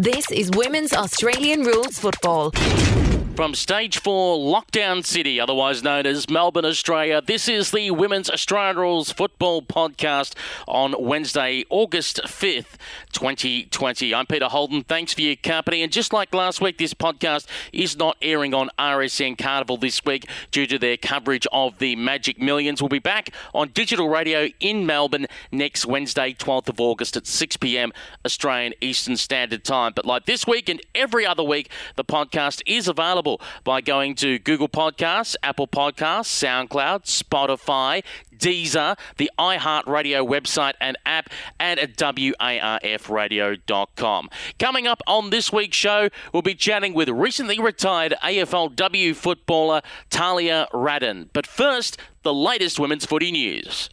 This is Women's Australian Rules Football. From Stage 4 Lockdown City, otherwise known as Melbourne, Australia, this is the Women's Australian Rules Football Podcast on Wednesday, August 5th, 2020. I'm Peter Holden. Thanks for your company. And just like last week, this podcast is not airing on RSN Carnival this week due to their coverage of the Magic Millions. We'll be back on digital radio in Melbourne next Wednesday, 12th of August at 6 p.m. Australian Eastern Standard Time. But like this week and every other week, the podcast is available by going to Google Podcasts, Apple Podcasts, SoundCloud, Spotify, Deezer, the iHeartRadio website and app, and at WARFradio.com. Coming up on this week's show, we'll be chatting with recently retired AFLW footballer Talia Radan. But first, the latest women's footy news.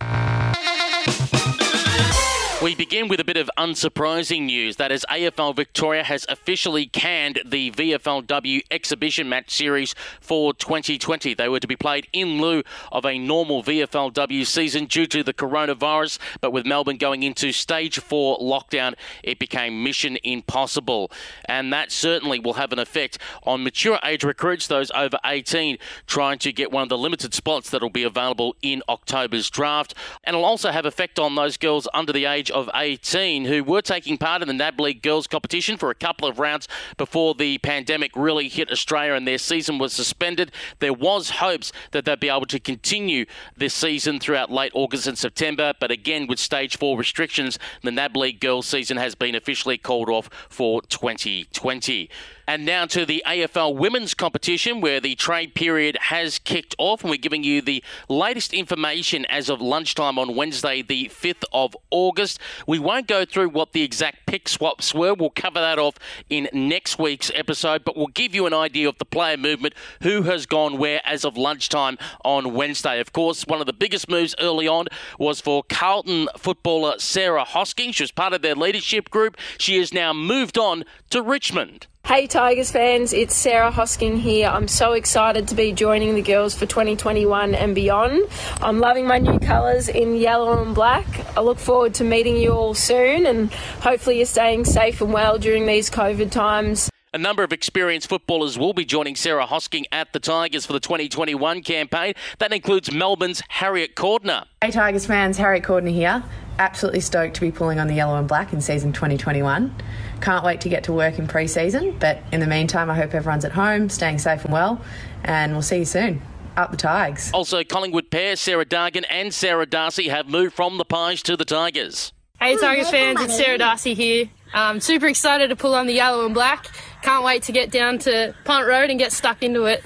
We begin with a bit of unsurprising news. That is, AFL Victoria has officially canned the VFLW exhibition match series for 2020. They were to be played in lieu of a normal VFLW season due to the coronavirus, but with Melbourne going into stage four lockdown, it became mission impossible. And that certainly will have an effect on mature age recruits, those over 18, trying to get one of the limited spots that will be available in October's draft. And it'll also have effect on those girls under the age of 18 who were taking part in the NAB League girls competition for a couple of rounds before the pandemic really hit Australia and their season was suspended. There was hopes that they'd be able to continue this season throughout late August and September, but again with stage 4 restrictions, the NAB League girls season has been officially called off for 2020. And now to the AFL women's competition where the trade period has kicked off and we're giving you the latest information as of lunchtime on Wednesday, the 5th of August. We won't go through what the exact pick swaps were. We'll cover that off in next week's episode, but we'll give you an idea of the player movement, who has gone where as of lunchtime on Wednesday. Of course, one of the biggest moves early on was for Carlton footballer Sarah Hosking. She was part of their leadership group. She has now moved on to Richmond. Hey Tigers fans, it's Sarah Hosking here. I'm so excited to be joining the girls for 2021 and beyond. I'm loving my new colours in yellow and black. I look forward to meeting you all soon and hopefully you're staying safe and well during these COVID times. A number of experienced footballers will be joining Sarah Hosking at the Tigers for the 2021 campaign. That includes Melbourne's Harriet Cordner. Hey Tigers fans, Harriet Cordner here. Absolutely stoked to be pulling on the yellow and black in season 2021. Can't wait to get to work in pre season, but in the meantime, I hope everyone's at home, staying safe and well, and we'll see you soon. Up the Tigers. Also, Collingwood pair Sarah Dargan and Sarah Darcy have moved from the Pies to the Tigers. Hey Tigers fans, it's Sarah Darcy here. Um, super excited to pull on the yellow and black. Can't wait to get down to Punt Road and get stuck into it.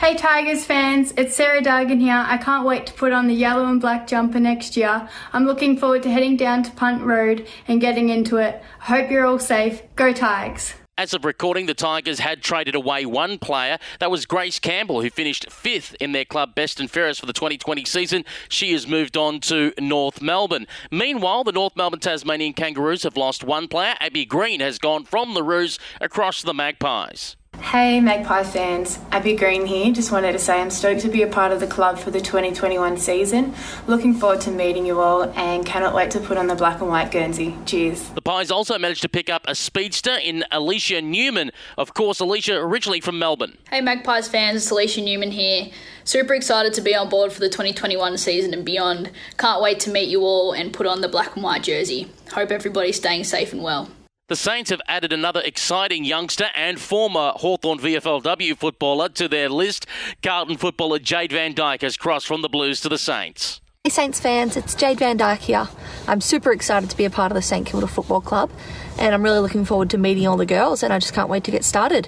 Hey Tigers fans, it's Sarah Dargan here. I can't wait to put on the yellow and black jumper next year. I'm looking forward to heading down to Punt Road and getting into it. I hope you're all safe. Go Tigers! As of recording, the Tigers had traded away one player. That was Grace Campbell, who finished fifth in their club best and fairest for the 2020 season. She has moved on to North Melbourne. Meanwhile, the North Melbourne Tasmanian Kangaroos have lost one player. Abby Green has gone from the Roos across the Magpies. Hey Magpie fans, Abby Green here. Just wanted to say I'm stoked to be a part of the club for the 2021 season. Looking forward to meeting you all and cannot wait to put on the black and white Guernsey. Cheers. The Pies also managed to pick up a speedster in Alicia Newman. Of course, Alicia originally from Melbourne. Hey Magpies fans, it's Alicia Newman here. Super excited to be on board for the 2021 season and beyond. Can't wait to meet you all and put on the black and white jersey. Hope everybody's staying safe and well. The Saints have added another exciting youngster and former Hawthorn VFLW footballer to their list. Carlton footballer Jade Van Dyke has crossed from the Blues to the Saints. Hey Saints fans, it's Jade Van Dyke here. I'm super excited to be a part of the St Kilda Football Club and I'm really looking forward to meeting all the girls and I just can't wait to get started.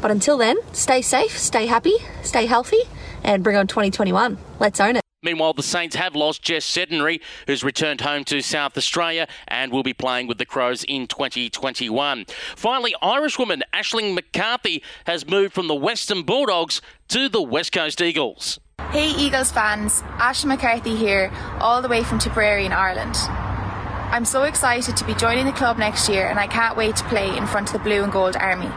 But until then, stay safe, stay happy, stay healthy and bring on 2021. Let's own it. Meanwhile, the Saints have lost Jess Sedunary, who's returned home to South Australia and will be playing with the Crows in 2021. Finally, Irishwoman Aisling McCarthy has moved from the Western Bulldogs to the West Coast Eagles. Hey Eagles fans, Ash McCarthy here, all the way from Tipperary in Ireland. I'm so excited to be joining the club next year and I can't wait to play in front of the Blue and Gold Army.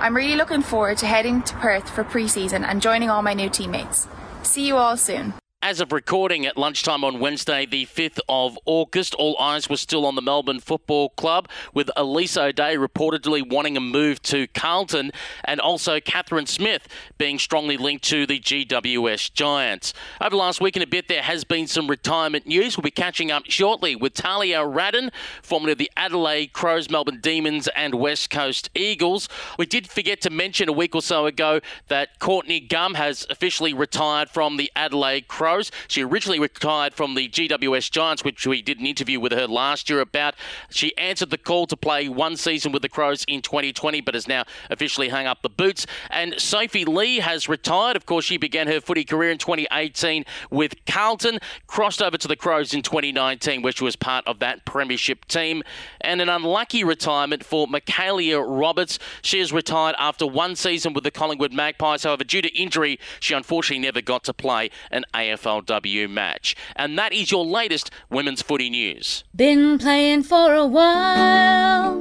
I'm really looking forward to heading to Perth for pre season and joining all my new teammates. See you all soon. As of recording at lunchtime on Wednesday, the 5th of August, all eyes were still on the Melbourne Football Club, with Elise O'Dea reportedly wanting a move to Carlton, and also Catherine Smith being strongly linked to the GWS Giants. Over the last week and a bit, there has been some retirement news. We'll be catching up shortly with Talia Radan, formerly of the Adelaide Crows, Melbourne Demons, and West Coast Eagles. We did forget to mention a week or so ago that Courtney Gum has officially retired from the Adelaide Crows. She originally retired from the GWS Giants, which we did an interview with her last year about. She answered the call to play one season with the Crows in 2020, but has now officially hung up the boots. And Sophie Lee has retired. Of course, she began her footy career in 2018 with Carlton, crossed over to the Crows in 2019, which was part of that premiership team. And an unlucky retirement for Michaelia Roberts. She has retired after one season with the Collingwood Magpies. However, due to injury, she unfortunately never got to play an AFLW match. And that is your latest women's footy news. Been playing for a while.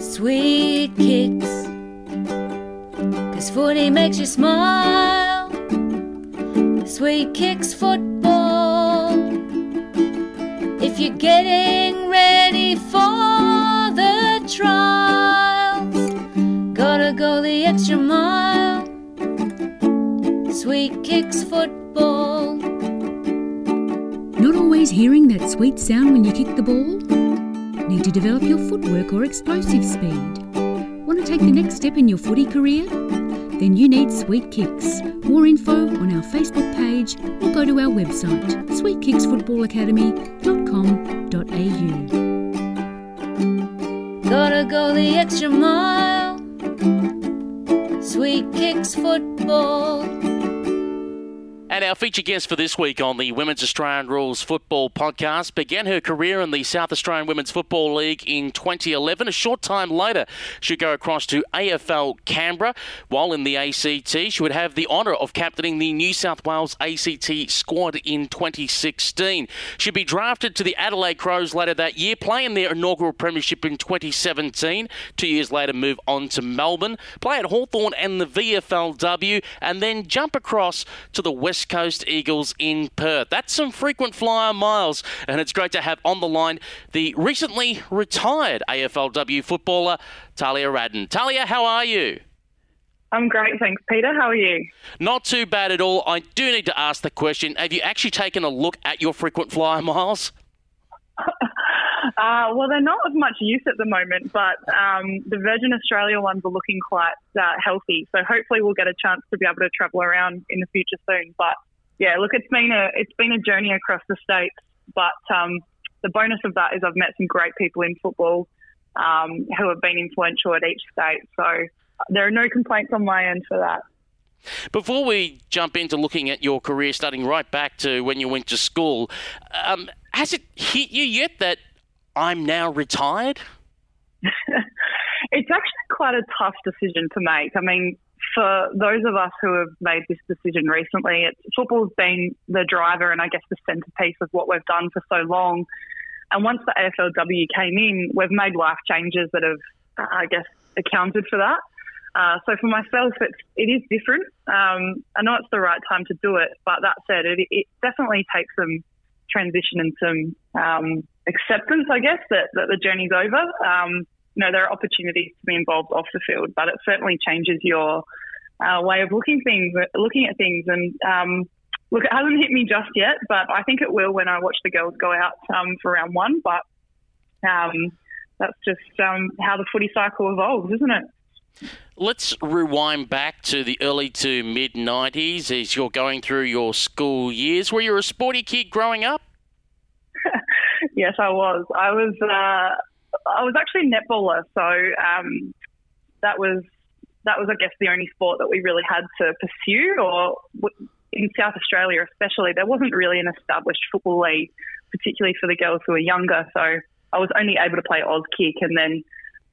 Sweet kicks. Cause footy makes you smile. Sweet kicks football. If you're getting ready for the trials, gotta go the extra mile. Sweet kicks football. Not always hearing that sweet sound when you kick the ball? Need to develop your footwork or explosive speed? Want to take the next step in your footy career? Then you need Sweet Kicks. More info on our Facebook page or go to our website sweetkicksfootballacademy.com.au. Gotta go the extra mile. Sweet kicks football. And our feature guest for this week on the Women's Australian Rules Football Podcast began her career in the South Australian Women's Football League in 2011. A short time later, she'd go across to AFL Canberra. While in the ACT, she would have the honour of captaining the New South Wales ACT squad in 2016. She'd be drafted to the Adelaide Crows later that year, playing their inaugural premiership in 2017. Two years later, move on to Melbourne, play at Hawthorn and the VFLW, and then jump across to the West Coast Eagles in Perth. That's some frequent flyer miles, and it's great to have on the line the recently retired AFLW footballer, Talia Radan. Talia, how are you? I'm great, thanks, Peter. How are you? Not too bad at all. I do need to ask the question Have you actually taken a look at your frequent flyer miles? Uh, well, they're not of much use at the moment, but um, the Virgin Australia ones are looking quite uh, healthy. So hopefully, we'll get a chance to be able to travel around in the future soon. But yeah, look, it's been a it's been a journey across the states. But um, the bonus of that is I've met some great people in football um, who have been influential at each state. So there are no complaints on my end for that. Before we jump into looking at your career, starting right back to when you went to school, um, has it hit you yet that I'm now retired? it's actually quite a tough decision to make. I mean, for those of us who have made this decision recently, football's been the driver and I guess the centerpiece of what we've done for so long. And once the AFLW came in, we've made life changes that have, I guess, accounted for that. Uh, so for myself, it's it is different. Um, I know it's the right time to do it, but that said, it, it definitely takes some transition and some um, acceptance, I guess, that, that the journey's over. Um, you know, there are opportunities to be involved off the field, but it certainly changes your uh, way of looking things, looking at things. And um, look, it hasn't hit me just yet, but I think it will when I watch the girls go out um, for round one. But um, that's just um, how the footy cycle evolves, isn't it? Let's rewind back to the early to mid 90s as you're going through your school years. Were you a sporty kid growing up? Yes, I was. I was. Uh, I was actually netballer, so um, that was that was, I guess, the only sport that we really had to pursue. Or in South Australia, especially, there wasn't really an established football league, particularly for the girls who were younger. So I was only able to play Oz kick, and then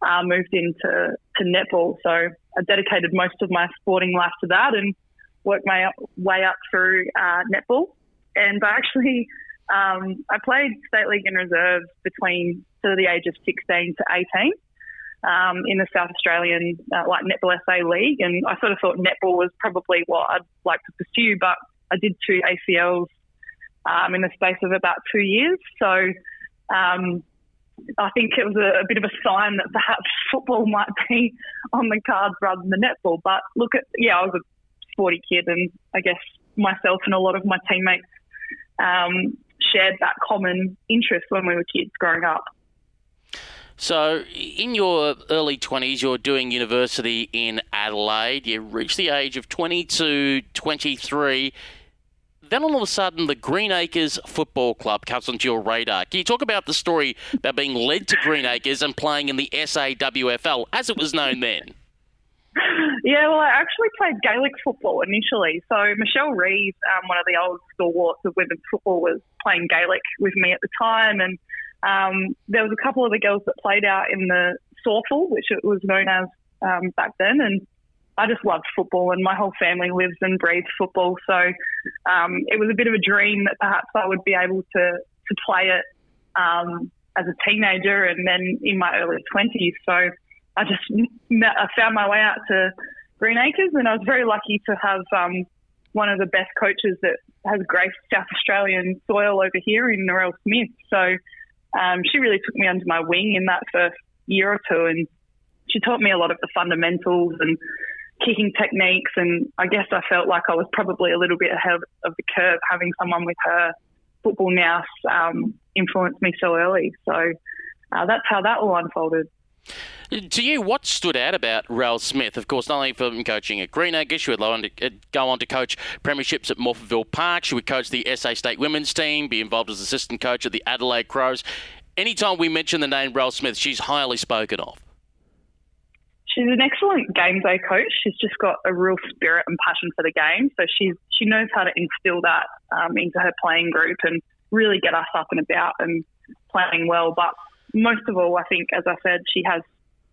uh, moved into to netball. So I dedicated most of my sporting life to that, and worked my way up through uh, netball. And I actually um, I played state league and reserves between sort of the age of 16 to 18 um, in the South Australian uh, like netball SA league, and I sort of thought netball was probably what I'd like to pursue, but I did two ACLs um, in the space of about two years. So um, I think it was a, a, bit of a sign that perhaps football might be on the cards rather than netball. But look at, yeah, I was a sporty kid, and I guess myself and a lot of my teammates um, shared that common interest when we were kids growing up. So, in your early 20s, you're doing university in Adelaide. You reach the age of 22, 23. Then all of a sudden, the Green Acres Football Club comes onto your radar. Can you talk about the story about being led to Green Acres and playing in the SAWFL, as it was known then? Yeah, well, I actually played Gaelic football initially. So Michelle Reeves, um, one of the old stalwarts of women's football, was playing Gaelic with me at the time, and um, there was a couple of the girls that played out in the SAWFL, which it was known as um, back then, and I just loved football, and my whole family lives and breathes football. So um, it was a bit of a dream that perhaps I would be able to to play it um, as a teenager, and then in my early twenties. So I just met, I found my way out to Green Acres, and I was very lucky to have um, one of the best coaches that has graced South Australian soil over here in Narelle Smith. So um, she really took me under my wing in that first year or two, and she taught me a lot of the fundamentals and kicking techniques. And I guess I felt like I was probably a little bit ahead of the curve having someone with her football now um, influenced me so early. So uh, that's how that all unfolded. To you, what stood out about Rel Smith? Of course, not only from coaching at Greenacre, she would uh, go on to coach premierships at Morphettville Park. She would coach the SA State women's team, be involved as assistant coach at the Adelaide Crows. Anytime we mention the name Rel Smith, she's highly spoken of. She's an excellent game day coach. She's just got a real spirit and passion for the game. So she's she knows how to instill that um, into her playing group and really get us up and about and playing well. But most of all, I think, as I said, she has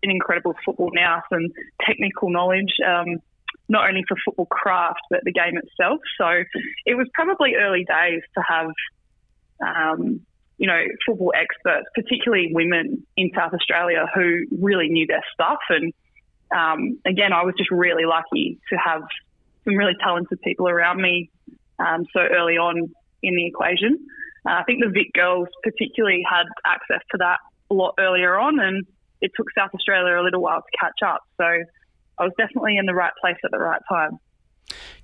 an incredible football nous and technical knowledge, um, not only for football craft but the game itself. So it was probably early days to have. Um, you know, football experts, particularly women in South Australia who really knew their stuff and um, again, I was just really lucky to have some really talented people around me um, so early on in the equation. Uh, I think the Vic girls particularly had access to that a lot earlier on, and it took South Australia a little while to catch up. So I was definitely in the right place at the right time.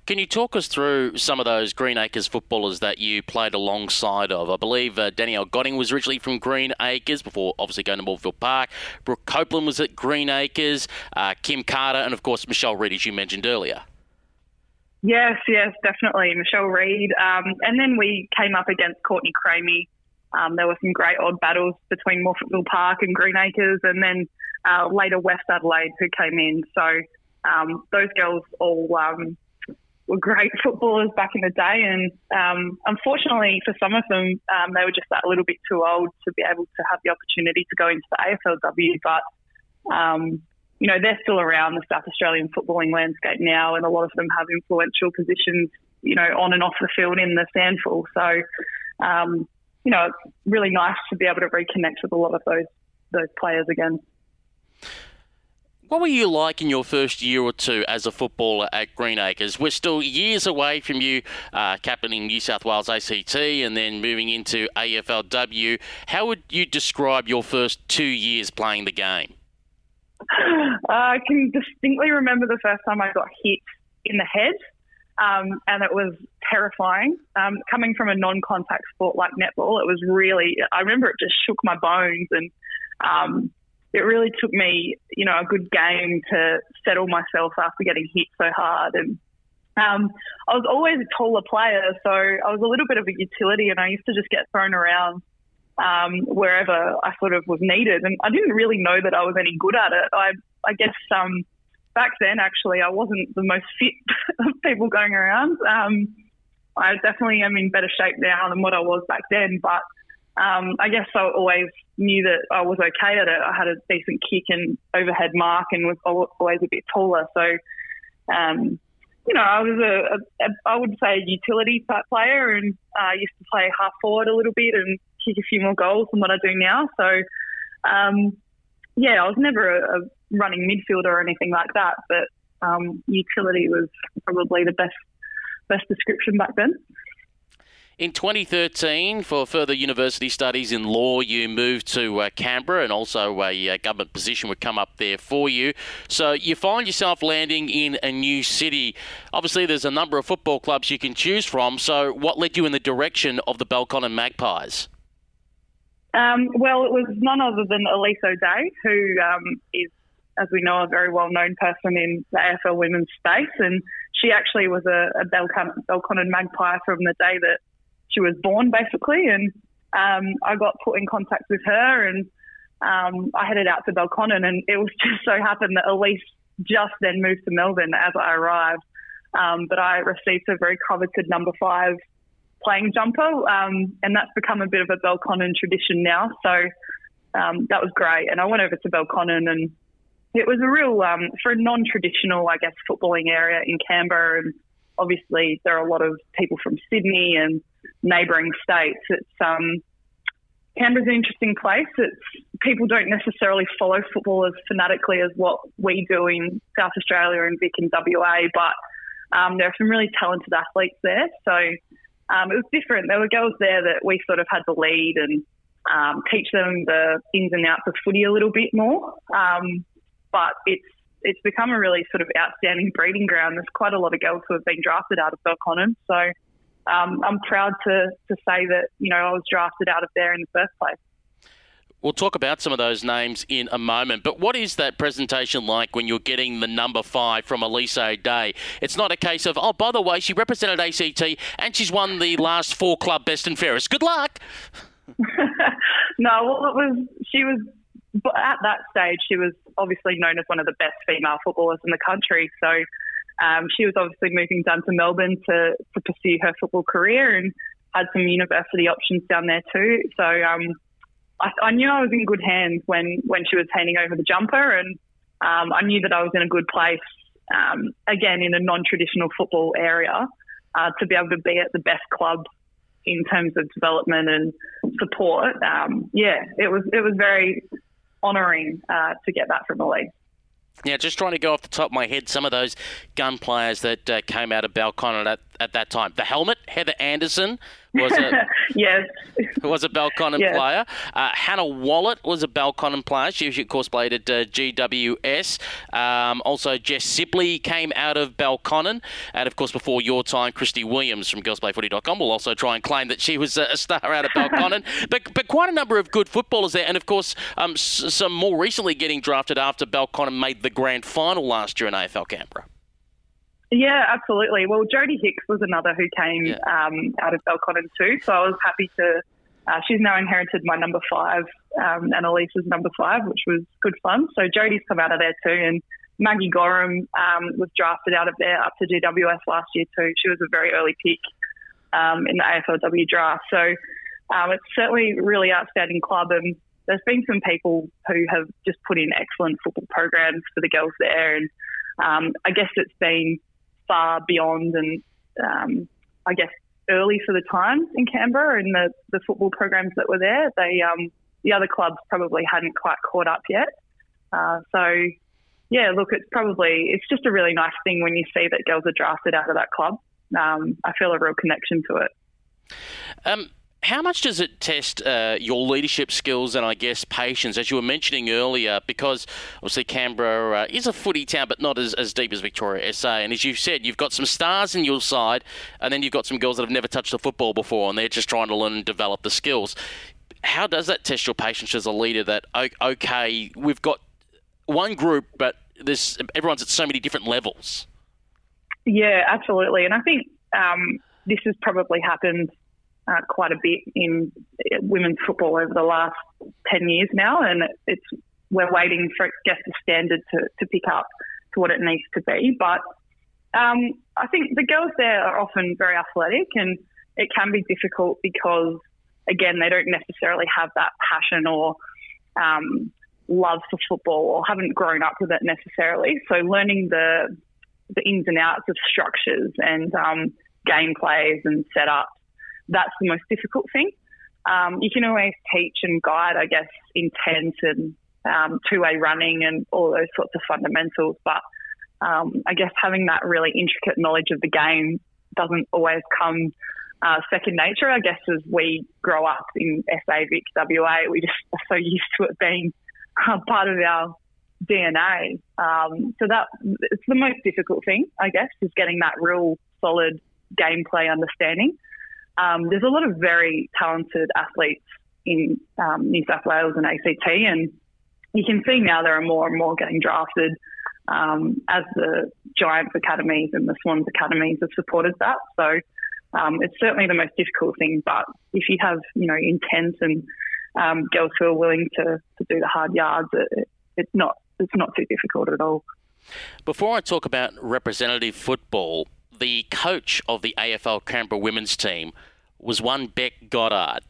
Can you talk us through some of those Green Acres footballers that you played alongside of? I believe uh, Danielle Goding was originally from Green Acres before obviously going to Morphettville Park. Brooke Copeland was at Green Acres. Uh, Kim Carter, and of course Michelle Reid, as you mentioned earlier. Yes, yes, definitely. Michelle Reid. Um, and then we came up against Courtney Cramey. Um, there were some great odd battles between Morphettville Park and Green Acres, and then uh, later West Adelaide, who came in. So um, those girls all um, were great footballers back in the day, and um, unfortunately for some of them, um, they were just that little bit too old to be able to have the opportunity to go into the AFLW. But um, you know, they're still around the South Australian footballing landscape now, and a lot of them have influential positions, you know, on and off the field in the SANFL. So, um, you know, it's really nice to be able to reconnect with a lot of those those players again. What were you like in your first year or two as a footballer at Green Acres? We're still years away from you uh, captaining New South Wales ACT and then moving into AFLW. How would you describe your first two years playing the game? Uh, I can distinctly remember the first time I got hit in the head, um, and it was terrifying. Um, coming from a non contact sport like netball, it was really, I remember it just shook my bones and um, it really took me, you know, a good game to settle myself after getting hit so hard. And um, I was always a taller player, so I was a little bit of a utility, and I used to just get thrown around um, wherever I sort of was needed. And I didn't really know that I was any good at it. I, I guess um, back then, actually, I wasn't the most fit of people going around. Um, I definitely am in better shape now than what I was back then, but um, I guess I always knew that I was okay at it. I had a decent kick and overhead mark and was always a bit taller. So, um, you know, I was a, a, I would say a utility type player and I uh, used to play half forward a little bit and kick a few more goals than what I do now. So, um, yeah, I was never a, a, running midfielder or anything like that, but um, utility was probably the best best description back then. In 2013, for further university studies in law, you moved to uh, Canberra and also a uh, government position would come up there for you. So you find yourself landing in a new city. Obviously, there's a number of football clubs you can choose from. So, what led you in the direction of the Belconnen Magpies? Um, well, it was none other than Elise O'Dea, who um, is, as we know, a very well known person in the AFL women's space. And she actually was a, a Belconnen, Magpie from the day that she was born, basically. And um, I got put in contact with her, and um, I headed out to Belconnen, and it was just so happened that Elise just then moved to Melbourne as I arrived. Um, but I received a very coveted number five playing jumper, um, and that's become a bit of a Belconnen tradition now. So um, that was great. And I went over to Belconnen, and it was a real, um, for a non traditional, I guess, footballing area in Canberra. And obviously, there are a lot of people from Sydney and neighbouring states. It's um, Canberra's an interesting place. It's people don't necessarily follow football as fanatically as what we do in South Australia and Vic and WA, but um, there are some really talented athletes there. So um, it was different. There were girls there that we sort of had to lead and um, teach them the ins and outs of footy a little bit more. Um, but it's it's become a really sort of outstanding breeding ground. There's quite a lot of girls who have been drafted out of Belconnen. So um, I'm proud to, to say that, you know, I was drafted out of there in the first place. We'll talk about some of those names in a moment, but what is that presentation like when you're getting the number five from Elise Day? It's not a case of, oh, by the way, she represented ACT and she's won the last four club best and fairest. Good luck. no, well, it was, she was, at that stage, she was obviously known as one of the best female footballers in the country. So um, she was obviously moving down to Melbourne to, to pursue her football career and had some university options down there too. So um, I, I, knew I was in good hands when, when she was handing over the jumper, and um, I knew that I was in a good place, um, again, in a non traditional football area, uh, to be able to be at the best club in terms of development and support. Um, yeah, it was, it was very honouring uh, to get that from the league. Yeah, just trying to go off the top of my head, some of those gun players that uh, came out of Belconnen at, at that time. The helmet, Heather Anderson, was a yes was a Belconnen yes. player. Uh, Hannah Wallet was a Belconnen player. She, she of course played at uh, GWS. Um, also, Jess Sibley came out of Belconnen, and of course before your time, Christy Williams from GirlsPlayFooty.com will also try and claim that she was a star out of Belconnen. but but quite a number of good footballers there, and of course um, s- some more recently getting drafted after Belconnen made the grand final last year in AFL Canberra. Yeah, absolutely. Well, Jodie Hicks was another who came yeah. um, out of Belconnen too, so I was happy to. Uh, she's now inherited my number five um, and Elise's number five, which was good fun. So Jodie's come out of there too, and Maggie Gorham um, was drafted out of there up to GWS last year too. She was a very early pick um, in the AFLW draft, so um, it's certainly a really outstanding club. And there's been some people who have just put in excellent football programs for the girls there, and um, I guess it's been far beyond and um, I guess early for the times in Canberra and the, the football programs that were there. They um, the other clubs probably hadn't quite caught up yet. Uh, so yeah, look, it's probably it's just a really nice thing when you see that girls are drafted out of that club. Um, I feel a real connection to it. Um, how much does it test uh, your leadership skills and I guess patience, as you were mentioning earlier? Because obviously Canberra uh, is a footy town, but not as, as deep as Victoria SA. And as you said, you've got some stars in your side, and then you've got some girls that have never touched a football before, and they're just trying to learn and develop the skills. How does that test your patience as a leader? That okay, we've got one group, but this everyone's at so many different levels. Yeah, absolutely, and I think um, this has probably happened uh, quite a bit in women's football over the last 10 years now, and it's we're waiting for guess the standard to, to pick up to what it needs to be. But um, I think the girls there are often very athletic, and it can be difficult because, again, they don't necessarily have that passion or um, love for football or haven't grown up with it necessarily. So learning the the ins and outs of structures and um, game plays and setups that's the most difficult thing. Um, you can always teach and guide, I guess, intent and um, two-way running and all those sorts of fundamentals. But um, I guess having that really intricate knowledge of the game doesn't always come uh, second nature. I guess as we grow up in SA Vic WA, we just are so used to it being uh, part of our DNA. Um, so that it's the most difficult thing, I guess, is getting that real solid gameplay understanding. Um, there's a lot of very talented athletes in um, New South Wales and ACT, and you can see now there are more and more getting drafted um, as the Giants academies and the Swans academies have supported that. So um, it's certainly the most difficult thing. But if you have you know intent and um, girls who are willing to, to do the hard yards, it, it's not it's not too difficult at all. Before I talk about representative football, the coach of the AFL Canberra women's team was one Beck Goddard.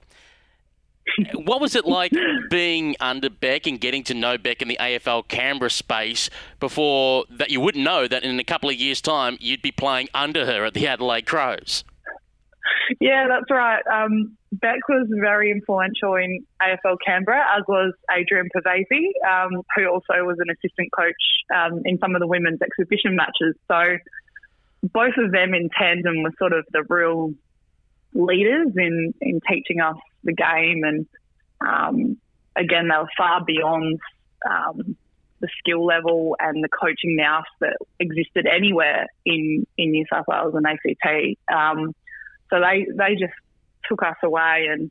what was it like being under Beck and getting to know Beck in the AFL Canberra space before that you wouldn't know that in a couple of years' time you'd be playing under her at the Adelaide Crows? Yeah, that's right. Um, Beck was very influential in AFL Canberra, as was Adrian Pavese, um, who also was an assistant coach um, in some of the women's exhibition matches. So both of them in tandem were sort of the real leaders in, in teaching us the game. And um, again, they were far beyond um, the skill level and the coaching nous that existed anywhere in, in New South Wales and ACT. Um, so they, they just took us away and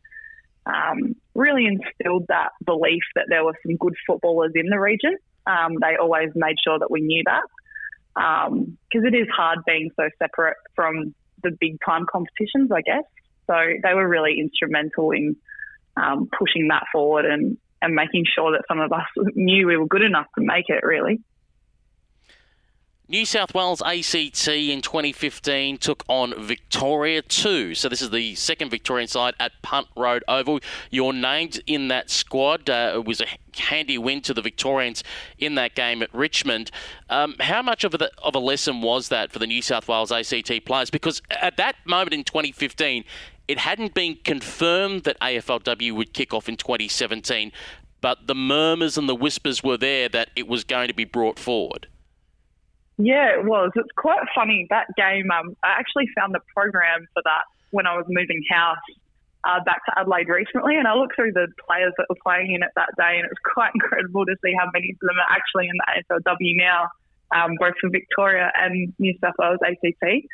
um, really instilled that belief that there were some good footballers in the region. Um, they always made sure that we knew that because um, it is hard being so separate from the big time competitions, I guess. So they were really instrumental in um, pushing that forward and, and making sure that some of us knew we were good enough to make it, really. New South Wales ACT in 2015 took on Victoria 2. So this is the second Victorian side at Punt Road Oval. You're named in that squad. Uh, it was a handy win to the Victorians in that game at Richmond. Um, how much of a, of a lesson was that for the New South Wales ACT players? Because at that moment in 2015, it hadn't been confirmed that AFLW would kick off in 2017, but the murmurs and the whispers were there that it was going to be brought forward. Yeah, it was. It's quite funny that game. Um, I actually found the program for that when I was moving house uh, back to Adelaide recently, and I looked through the players that were playing in it that day, and it was quite incredible to see how many of them are actually in the AFLW now, um, both for Victoria and New South Wales ACT.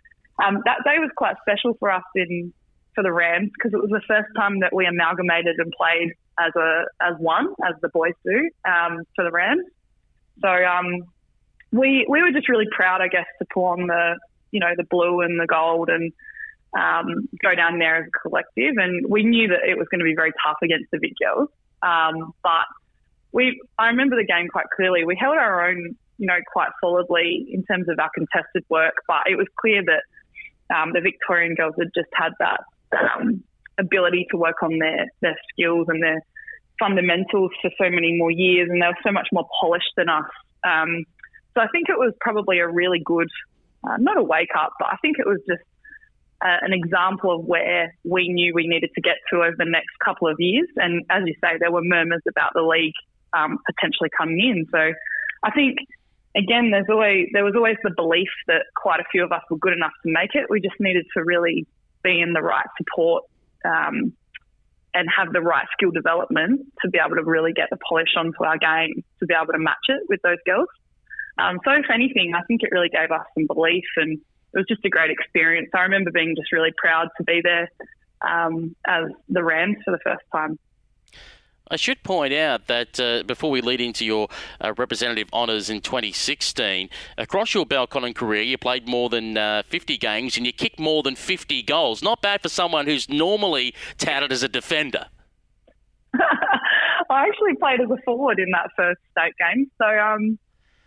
Um, that day was quite special for us in for the Rams because it was the first time that we amalgamated and played as a as one, as the boys do um, for the Rams. So um, we we were just really proud, I guess, to pull on the you know the blue and the gold and um, go down there as a collective. And we knew that it was going to be very tough against the Vic girls. Um, but we, I remember the game quite clearly. We held our own, you know, quite solidly in terms of our contested work. But it was clear that um, the Victorian girls had just had that um, ability to work on their their skills and their fundamentals for so many more years, and they were so much more polished than us. Um, so I think it was probably a really good, uh, not a wake up, but I think it was just uh, an example of where we knew we needed to get to over the next couple of years. And as you say, there were murmurs about the league um, potentially coming in. So I think again, there's always there was always the belief that quite a few of us were good enough to make it. We just needed to really be in the right support um, and have the right skill development to be able to really get the polish onto our game to be able to match it with those girls. Um, so, if anything, I think it really gave us some belief and it was just a great experience. I remember being just really proud to be there um, as the Rams for the first time. I should point out that uh, before we lead into your uh, representative honours in 2016, across your Belconnen career, you played more than uh, 50 games and you kicked more than 50 goals. Not bad for someone who's normally touted as a defender. I actually played as a forward in that first state game, so um,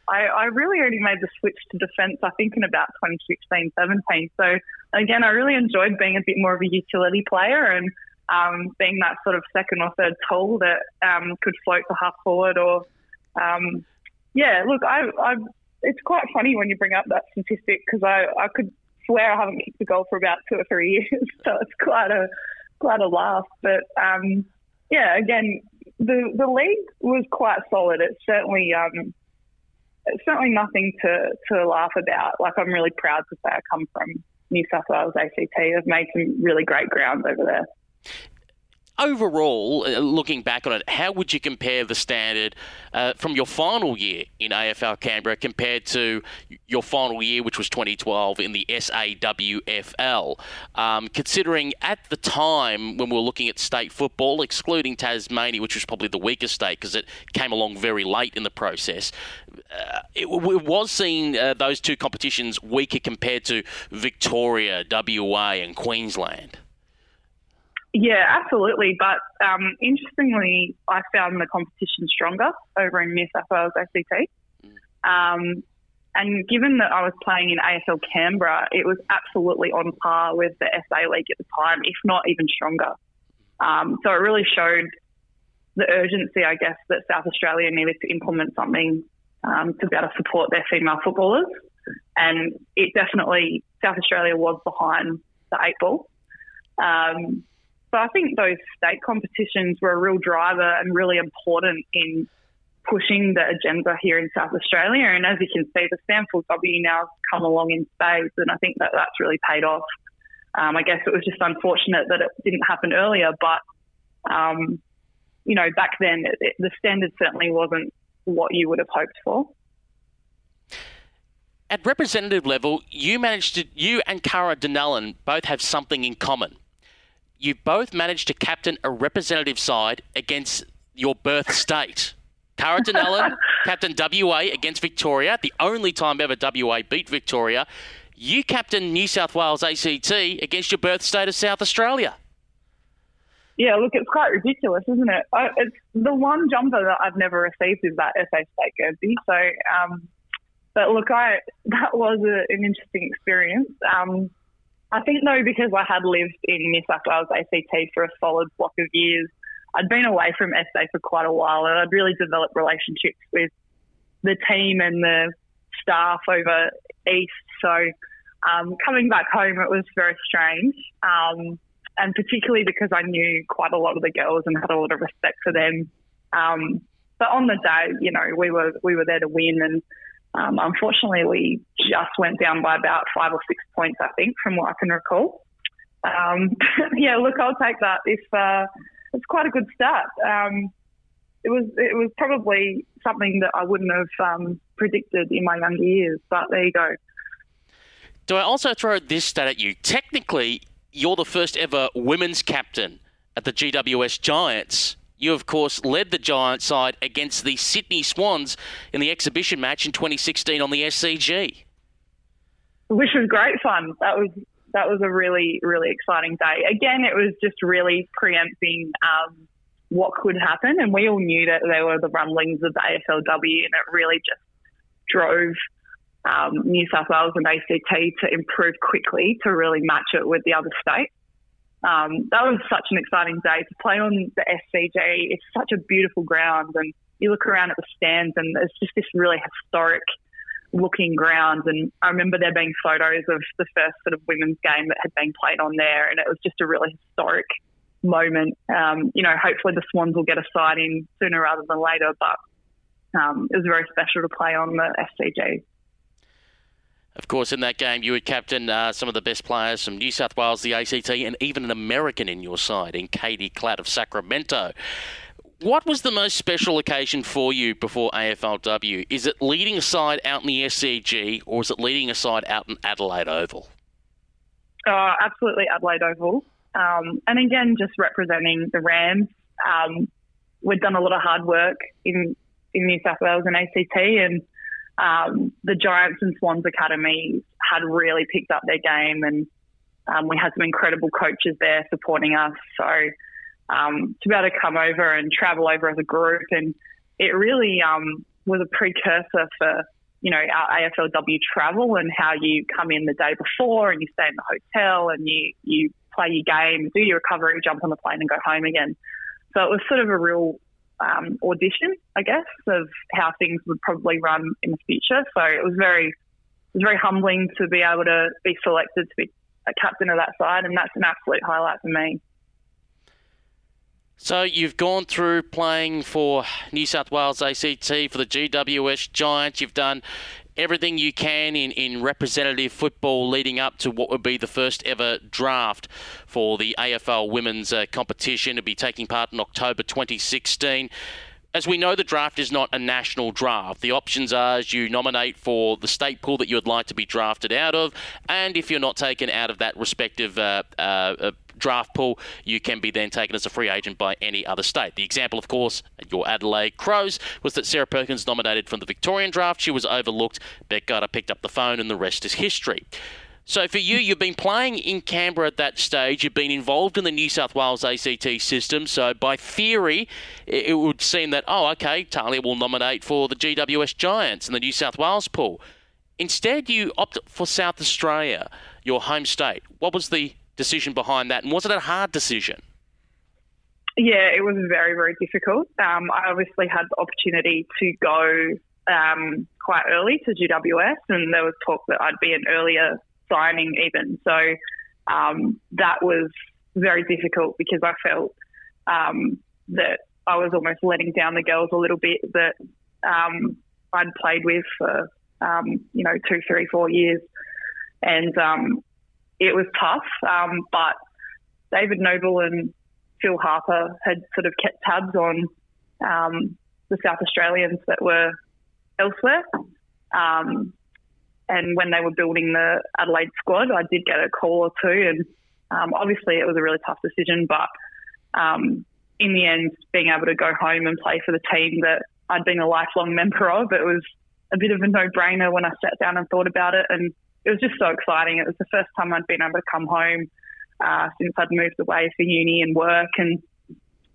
I, I really only made the switch to defence, I think, in about 2016 17. So, again, I really enjoyed being a bit more of a utility player and um, being that sort of second or third tool that um, could float to half forward or, um, yeah, look, I, I, it's quite funny when you bring up that statistic because I, I could swear I haven't kicked a goal for about two or three years. so it's quite a, quite a laugh. But, um, yeah, again, the, the league was quite solid. It's certainly, um, it's certainly nothing to, to laugh about. Like I'm really proud to say I come from New South Wales ACT. They've made some really great grounds over there overall, uh, looking back on it, how would you compare the standard uh, from your final year in AFL Canberra compared to your final year, which was 2012 in the SAWFL? Um, considering at the time when we were looking at state football, excluding Tasmania, which was probably the weakest state because it came along very late in the process, uh, it, it, was seeing uh, those two competitions weaker compared to Victoria, WA, and Queensland. Yeah, absolutely. But um, interestingly, I found the competition stronger over in New South Wales ACT. Um, and given that I was playing in AFL Canberra, it was absolutely on par with the SA League at the time, if not even stronger. Um, so it really showed the urgency, I guess, that South Australia needed to implement something um, to better support their female footballers. And it definitely, South Australia was behind the eight ball. Um, so I think those state competitions were a real driver and really important in pushing the agenda here in South Australia. And as you can see, the SANFL W now has come along in spades, and I think that that's really paid off. Um, I guess it was just unfortunate that it didn't happen earlier, but um, you know, back then it, it, the standard certainly wasn't what you would have hoped for. At representative level, you managed to, you and Kara Donnellan both have something in common you both managed to captain a representative side against your birth state. Kara Donnellan, captain WA against Victoria, the only time ever WA beat Victoria. You captain New South Wales ACT against your birth state of South Australia. Yeah, look, it's quite ridiculous, isn't it? I, it's the one jumper that I've never received is that SA State Guernsey. So, um, but look, I that was a, an interesting experience. Um, I think though, because I had lived in New South Wales ACT for a solid block of years, I'd been away from SA for quite a while, and I'd really developed relationships with the team and the staff over east. So um, coming back home, it was very strange, um, and particularly because I knew quite a lot of the girls and had a lot of respect for them. Um, but on the day, you know, we were we were there to win, and um, unfortunately, we just went down by about five or six points, I think, from what I can recall. Um, yeah, look, I'll take that. If uh, it's quite a good start. Um, it was it was probably something that I wouldn't have um, predicted in my younger years, but there you go. Do I also throw this stat at you? Technically, you're the first ever women's captain at the GWS Giants you, of course, led the Giant side against the Sydney Swans in the exhibition match in 2016 on the SCG. Which was great fun. That was that was a really really exciting day. Again, it was just really preempting um, what could happen, and we all knew that there were the rumblings of the AFLW, and it really just drove um, New South Wales and ACT to improve quickly to really match it with the other states um, that was such an exciting day to play on the SCG. It's such a beautiful ground, and you look around at the stands, and it's just this really historic looking ground. And I remember there being photos of the first sort of women's game that had been played on there, and it was just a really historic moment. Um, you know, hopefully the Swans will get a side in sooner rather than later, but um, it was very special to play on the SCG. Of course, in that game, you would captain uh, some of the best players from New South Wales, the ACT, and even an American in your side, in Katie Klatt of Sacramento. What was the most special occasion for you before AFLW? Is it leading a side out in the SCG, or is it leading a side out in Adelaide Oval? Oh, absolutely Adelaide Oval. Um, and again, just representing the Rams. Um, we've done a lot of hard work in, in New South Wales and ACT, and um, the Giants and Swans Academy had really picked up their game, and um, we had some incredible coaches there supporting us. So um, to be able to come over and travel over as a group, and it really um, was a precursor for you know our AFLW travel and how you come in the day before and you stay in the hotel and you you play your game, do your recovery, jump on the plane, and go home again. So it was sort of a real um, audition, I guess, of how things would probably run in the future. So it was very, it was very humbling to be able to be selected to be a captain of that side, and that's an absolute highlight for me. So you've gone through playing for New South Wales ACT for the GWS Giants. You've done everything you can in, in representative football leading up to what would be the first ever draft for the AFL women's uh, competition to be taking part in October 2016 as we know, the draft is not a national draft. The options are as you nominate for the state pool that you would like to be drafted out of, and if you're not taken out of that respective uh, uh, uh draft pool, you can be then taken as a free agent by any other state. The example, of course, your Adelaide Crows was that Sarah Perkins nominated from the Victorian draft. She was overlooked. Bec Goddard picked up the phone, and the rest is history. So for you, you've been playing in Canberra at that stage. You've been involved in the New South Wales ACT system. So by theory, it would seem that oh, okay, Talia will nominate for the GWS Giants in the New South Wales pool. Instead, you opt for South Australia, your home state. What was the decision behind that, and was it a hard decision? Yeah, it was very, very difficult. Um, I obviously had the opportunity to go um, quite early to GWS, and there was talk that I'd be an earlier signing even. So um, that was very difficult because I felt um, that I was almost letting down the girls a little bit that um, I'd played with for um, you know two, three, four years, and it was tough. Um, but David Noble and Phil Harper had sort of kept tabs on the South Australians that were elsewhere. Um, and when they were building the Adelaide squad, I did get a call or two, and um, obviously it was a really tough decision. But um, in the end, being able to go home and play for the team that I'd been a lifelong member of, it was a bit of a no-brainer when I sat down and thought about it, and it was just so exciting. It was the first time I'd been able to come home uh, since I'd moved away for uni and work, and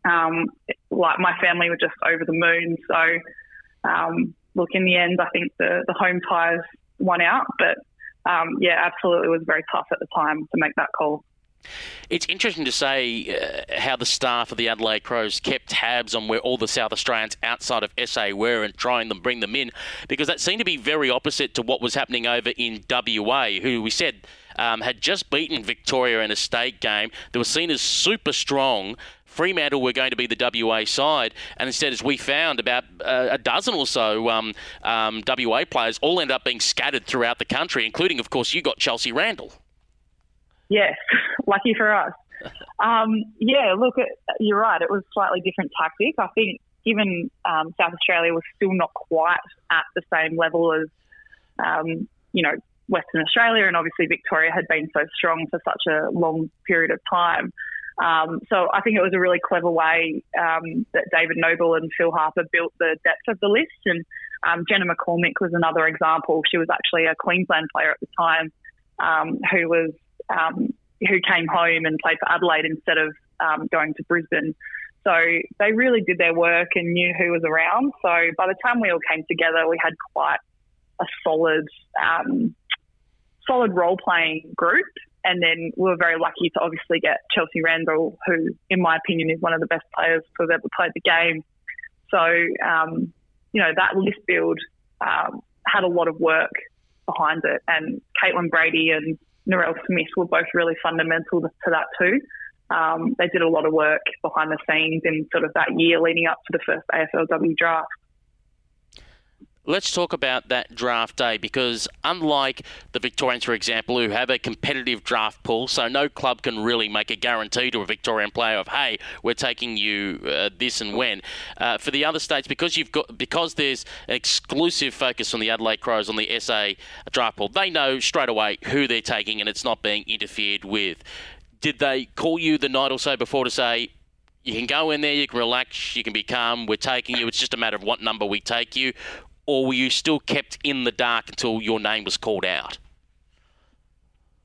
um, like my family were just over the moon. So, um, look, in the end, I think the the home ties one out. But um, yeah, absolutely, it was very tough at the time to make that call. It's interesting to say uh, how the staff of the Adelaide Crows kept tabs on where all the South Australians outside of SA were and trying to bring them in, because that seemed to be very opposite to what was happening over in WA, who we said um, had just beaten Victoria in a state game. They were seen as super strong, Fremantle were going to be the WA side, and instead, as we found, about uh, a dozen or so um, um, WA players all ended up being scattered throughout the country, including, of course, you got Chelsea Randall. Yes, lucky for us. Um, yeah, look, you're right. It was a slightly different tactic. I think given um, South Australia was still not quite at the same level as, um, you know, Western Australia, and obviously Victoria had been so strong for such a long period of time. Um, so I think it was a really clever way um, that David Noble and Phil Harper built the depth of the list. And um, Jenna McCormick was another example. She was actually a Queensland player at the time um, who was um, who came home and played for Adelaide instead of um, going to Brisbane. So they really did their work and knew who was around. So by the time we all came together, we had quite a solid solid role playing group. And then we were very lucky to obviously get Chelsea Randall, who, in my opinion, is one of the best players to have ever played the game. So, um, you know, that list build um, had a lot of work behind it. And Caitlin Brady and Narelle Smith were both really fundamental to that too. Um, they did a lot of work behind the scenes in sort of that year leading up to the first AFLW draft. Let's talk about that draft day because, unlike the Victorians, for example, who have a competitive draft pool, so no club can really make a guarantee to a Victorian player of, "Hey, we're taking you uh, this and when." Uh, for the other states, because you've got because there's exclusive focus on the Adelaide Crows on the SA draft pool, they know straight away who they're taking, and it's not being interfered with. Did they call you the night or so before to say, you can go in there, you can relax, you can be calm. We're taking you. It's just a matter of what number we take you, or were you still kept in the dark until your name was called out?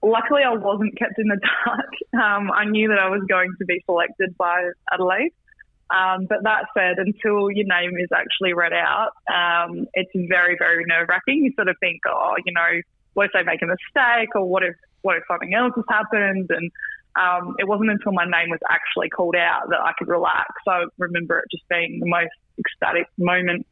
Luckily, I wasn't kept in the dark. Um, I knew that I was going to be selected by Adelaide. Um, but that said, until your name is actually read out, um, it's very, very nerve wracking. You sort of think, oh, you know, what if they make a mistake, or what if what if something else has happened? And um, it wasn't until my name was actually called out that I could relax. I remember it just being the most ecstatic moment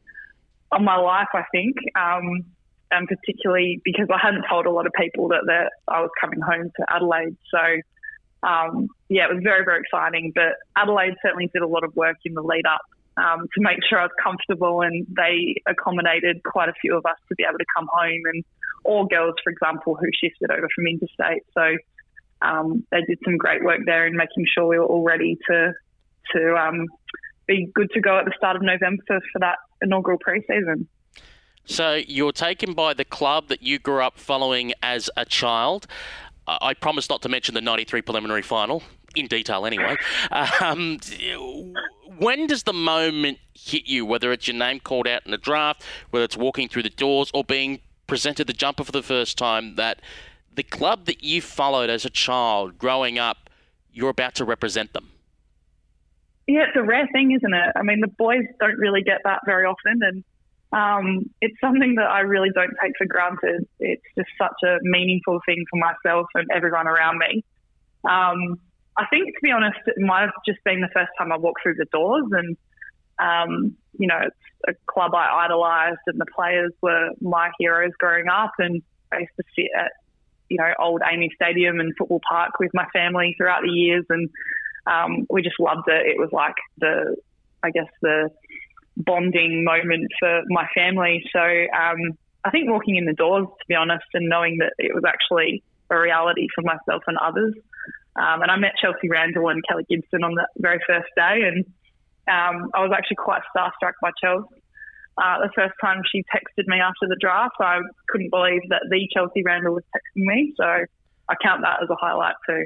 of my life, I think. Um, and particularly because I hadn't told a lot of people that, that I was coming home to Adelaide. So, um, yeah, it was very, very exciting. But Adelaide certainly did a lot of work in the lead up um, to make sure I was comfortable, and they accommodated quite a few of us to be able to come home, and all girls, for example, who shifted over from interstate. So um, they did some great work there in making sure we were all ready to to um, be good to go at the start of November for, for that inaugural preseason. So you're taken by the club that you grew up following as a child. I promise not to mention the 93 preliminary final in detail anyway. Um, when does the moment hit you, whether it's your name called out in the draft, whether it's walking through the doors, or being presented the jumper for the first time, that the club that you followed as a child growing up, you're about to represent them? Yeah, it's a rare thing, isn't it? I mean, the boys don't really get that very often, and um, it's something that I really don't take for granted. It's just such a meaningful thing for myself and everyone around me. Um, I think, to be honest, it might have just been the first time I walked through the doors, and um, you know, it's a club I idolised, and the players were my heroes growing up. And I used to sit at, you know, old AAMI Stadium and Football Park with my family throughout the years, and um, we just loved it. It was like the, I guess the bonding moment for my family. So um, I think walking in the doors, to be honest, and knowing that it was actually a reality for myself and others um, and I met Chelsea Randall and Kelly Gibson on the very first day, and um, I was actually quite starstruck by Chelsea. Uh, the first time she texted me after the draft, I couldn't believe that the Chelsea Randall was texting me. So I count that as a highlight too.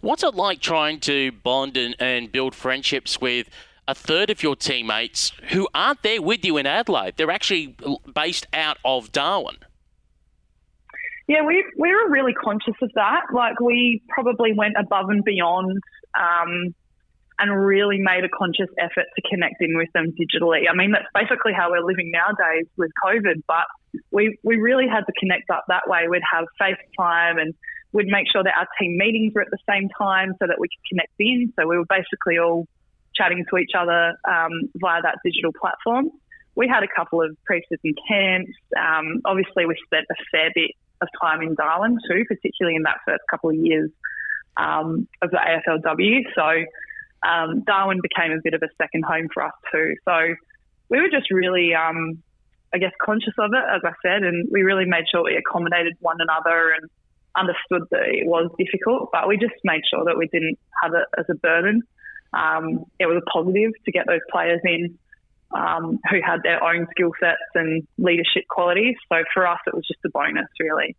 What's it like trying to bond and, and build friendships with a third of your teammates who aren't there with you in Adelaide? They're actually based out of Darwin. Yeah, we we were really conscious of that. Like we probably went above and beyond, um, and really made a conscious effort to connect in with them digitally. I mean, that's basically how we're living nowadays with COVID. But we we really had to connect up that way. We'd have FaceTime and we'd make sure that our team meetings were at the same time so that we could connect in. So we were basically all chatting to each other um, via that digital platform. We had a couple of pre-season camps. Um, obviously, we spent a fair bit of time in Darwin too, particularly in that first couple of years um, of the AFLW. So um, Darwin became a bit of a second home for us too. So we were just really, um, I guess, conscious of it, as I said, and we really made sure we accommodated one another and understood that it was difficult, but we just made sure that we didn't have it as a burden. Um, it was a positive to get those players in um, who had their own skill sets and leadership qualities. So for us, it was just a bonus, really.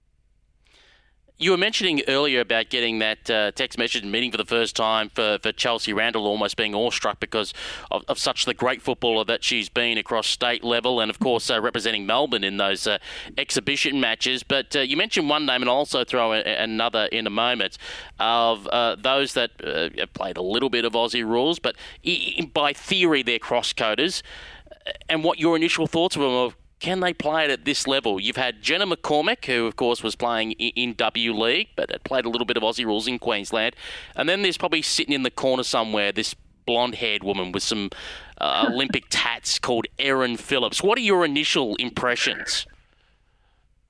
You were mentioning earlier about getting that uh, text message meeting for the first time for, for Chelsea Randall, almost being awestruck because of, of such the great footballer that she's been across state level and, of course, uh, representing Melbourne in those uh, exhibition matches. But uh, you mentioned one name, and I'll also throw another in a moment, of uh, those that uh, played a little bit of Aussie rules, but by theory, they're cross coders. And what your initial thoughts were can they play it at this level? You've had Jenna McCormick, who of course was playing in W League, but had played a little bit of Aussie rules in Queensland, and then there's probably sitting in the corner somewhere this blonde-haired woman with some uh, Olympic tats called Erin Phillips. What are your initial impressions?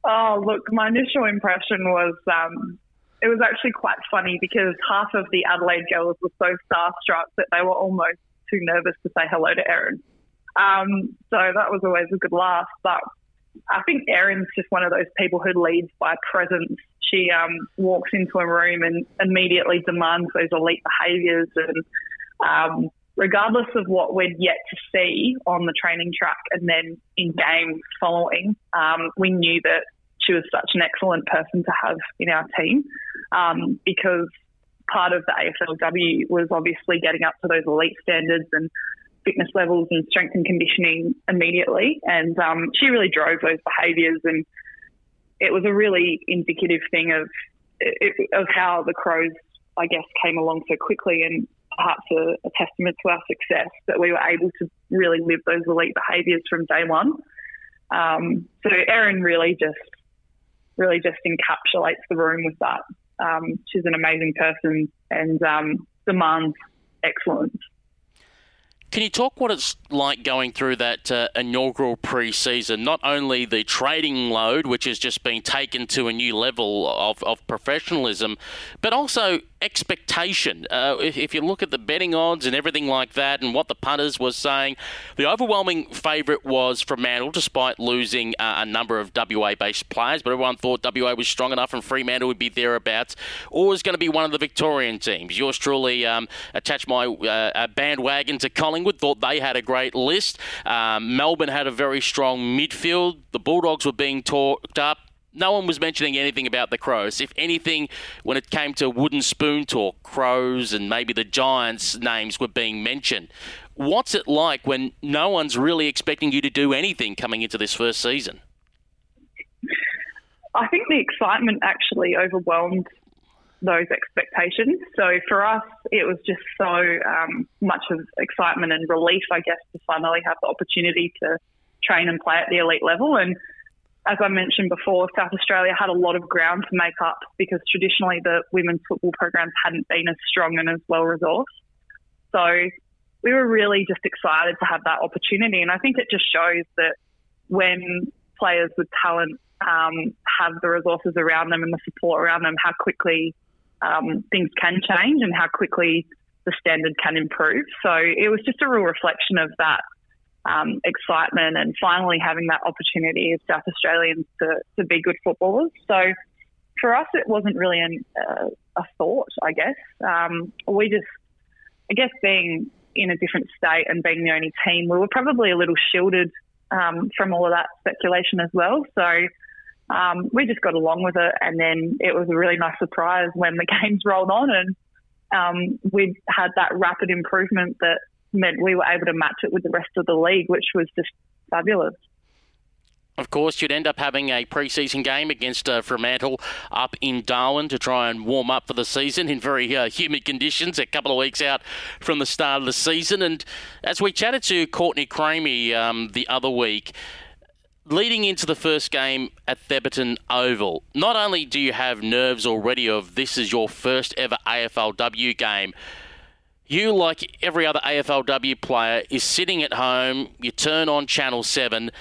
Oh, look, my initial impression was um, it was actually quite funny because half of the Adelaide girls were so starstruck that they were almost too nervous to say hello to Erin. Um, so that was always a good laugh. But I think Erin's just one of those people who leads by presence. She um, walks into a room and immediately demands those elite behaviours. And um, regardless of what we'd yet to see on the training track and then in games following, um, we knew that she was such an excellent person to have in our team um, because part of the AFLW was obviously getting up to those elite standards and fitness levels and strength and conditioning immediately. And um, she really drove those behaviours, and it was a really indicative thing of of how the Crows, I guess, came along so quickly, and perhaps a, a testament to our success that we were able to really live those elite behaviours from day one. Um, so Erin really just really just encapsulates the room with that. Um, she's an amazing person and um, demands excellence. Can you talk what it's like going through that uh, inaugural pre-season? Not only the trading load, which has just been taken to a new level of, of professionalism, but also expectation. Uh, if, if, you look at the betting odds and everything like that, and what the punters were saying, the overwhelming favourite was Fremantle, despite losing uh, a number of WA-based players. But everyone thought WA was strong enough, and Fremantle would be thereabouts, Always going to be one of the Victorian teams. Yours truly um, attached my uh, bandwagon to Collingwood Collingwood thought they had a great list. Um, Melbourne had a very strong midfield. The Bulldogs were being talked up. No one was mentioning anything about the Crows. If anything, when it came to wooden spoon talk, Crows and maybe the Giants' names were being mentioned. What's it like when no one's really expecting you to do anything coming into this first season? I think the excitement actually overwhelmed those expectations. So for us, it was just so um, much of excitement and relief, I guess, to finally have the opportunity to train and play at the elite level. And as I mentioned before, South Australia had a lot of ground to make up because traditionally the women's football programs hadn't been as strong and as well resourced. So we were really just excited to have that opportunity. And I think it just shows that when players with talent um, have the resources around them and the support around them, how quickly um, things can change and how quickly the standard can improve. So it was just a real reflection of that um, excitement and finally having that opportunity as South Australians to, to be good footballers. So for us, it wasn't really an, uh, a thought, I guess. Um, we just, I guess, being in a different state and being the only team, we were probably a little shielded um, from all of that speculation as well. So um, we just got along with it. And then it was a really nice surprise when the games rolled on and um, we had that rapid improvement that meant we were able to match it with the rest of the league, which was just fabulous. Of course, you'd end up having a pre-season game against uh, Fremantle up in Darwin to try and warm up for the season in very uh, humid conditions, a couple of weeks out from the start of the season. And as we chatted to Courtney Cramey um, the other week, leading into the first game at Thebarton Oval, not only do you have nerves already of this is your first ever AFLW game, you, like every other AFLW player, is sitting at home, you turn on Channel 7,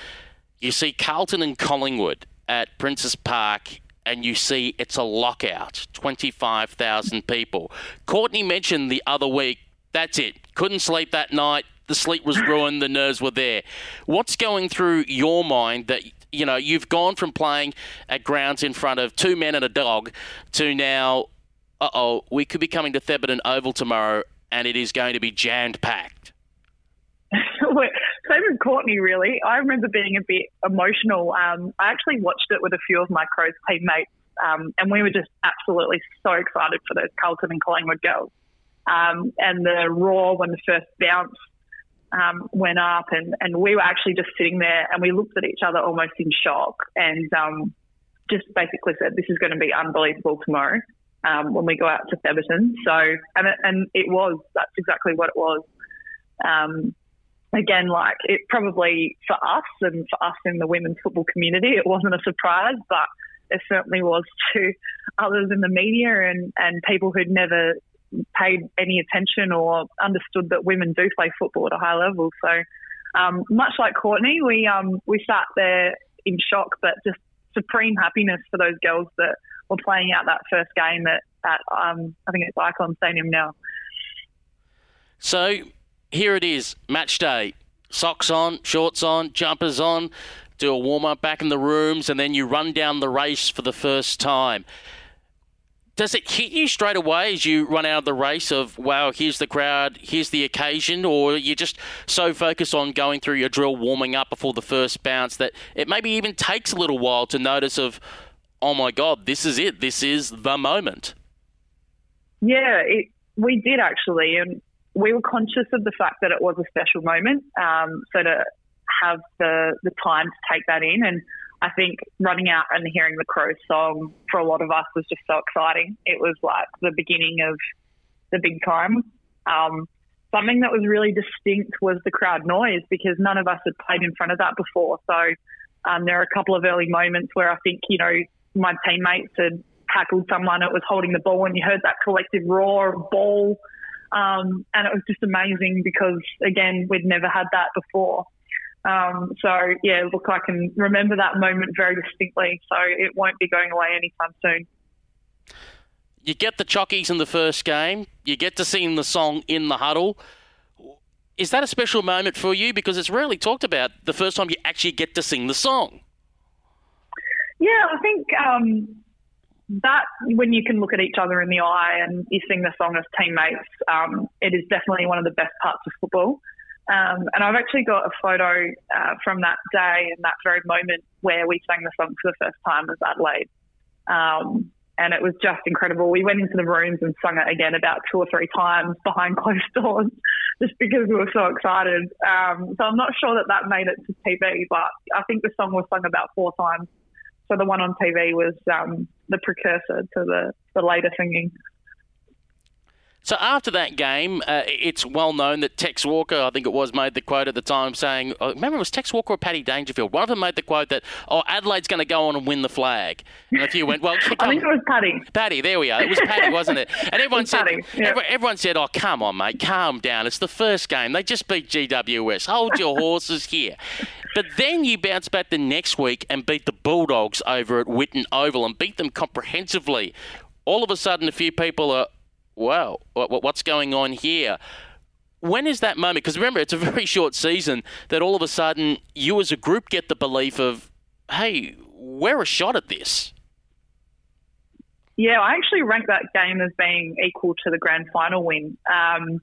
you see Carlton and Collingwood at Princes Park, and you see it's a lockout 25,000 people. Courtney mentioned the other week, that's it. Couldn't sleep that night, the sleep was ruined, the nerves were there. What's going through your mind that you know you've gone from playing at grounds in front of two men and a dog to now, uh oh, we could be coming to Thebarton Oval tomorrow, and it is going to be jammed packed. Same with Courtney, really. I remember being a bit emotional. Um, I actually watched it with a few of my Crows teammates, um, and we were just absolutely so excited for those Carlton and Collingwood girls. Um, and the roar when the first bounce um, went up, and, and we were actually just sitting there and we looked at each other almost in shock and um, just basically said, This is going to be unbelievable tomorrow um, when we go out to Thebarton. So, and it, and it was, that's exactly what it was. Um, again, like it probably for us and for us in the women's football community, it wasn't a surprise, but it certainly was to others in the media and, and people who'd never paid any attention or understood that women do play football at a high level. So, um, much like Courtney, we um, we sat there in shock, but just supreme happiness for those girls that were playing out that first game at, at um, I think it's Icon Stadium now. So here it is, match day. Socks on, shorts on, jumpers on, do a warm up back in the rooms, and then you run down the race for the first time does it hit you straight away as you run out of the race of wow here's the crowd here's the occasion or you're just so focused on going through your drill warming up before the first bounce that it maybe even takes a little while to notice of oh my god this is it this is the moment yeah it, we did actually and we were conscious of the fact that it was a special moment um, so to have the the time to take that in and I think running out and hearing the Crow song for a lot of us was just so exciting. It was like the beginning of the big time. Um, something that was really distinct was the crowd noise because none of us had played in front of that before. So um, there are a couple of early moments where I think, you know, my teammates had tackled someone that was holding the ball and you heard that collective roar of ball Um, and it was just amazing because, again, we'd never had that before. Um, so, yeah, look, I can remember that moment very distinctly. So it won't be going away anytime soon. You get the chockies in the first game, you get to sing the song in the huddle. Is that a special moment for you? Because it's rarely talked about the first time you actually get to sing the song. Yeah, I think um, that when you can look at each other in the eye and you sing the song as teammates, um, it is definitely one of the best parts of football. Um, and I've actually got a photo uh, from that day and that very moment where we sang the song for the first time as Adelaide. Um, and it was just incredible. We went into the rooms and sung it again about two or three times behind closed doors just because we were so excited. Um, so I'm not sure that that made it to TV, but I think the song was sung about four times. So the one on TV was um, the precursor to the, the later singing. So after that game, uh, it's well known that Tex Walker, I think it was, made the quote at the time saying, oh, remember it was Tex Walker or Paddy Dangerfield? One of them made the quote that, oh, Adelaide's going to go on and win the flag. And a few went, well, I think it was Paddy. Paddy, there we are. It was Paddy, wasn't it? And everyone said, Paddy, yeah. everyone, everyone said, oh, come on, mate, calm down. It's the first game. They just beat GWS. Hold your horses here. But then you bounce back the next week and beat the Bulldogs over at Whitten Oval and beat them comprehensively. All of a sudden, a few people are, wow, what's going on here? When is that moment? Because remember, it's a very short season that all of a sudden you as a group get the belief of, hey, we're a shot at this. Yeah, I actually rank that game as being equal to the grand final win, um,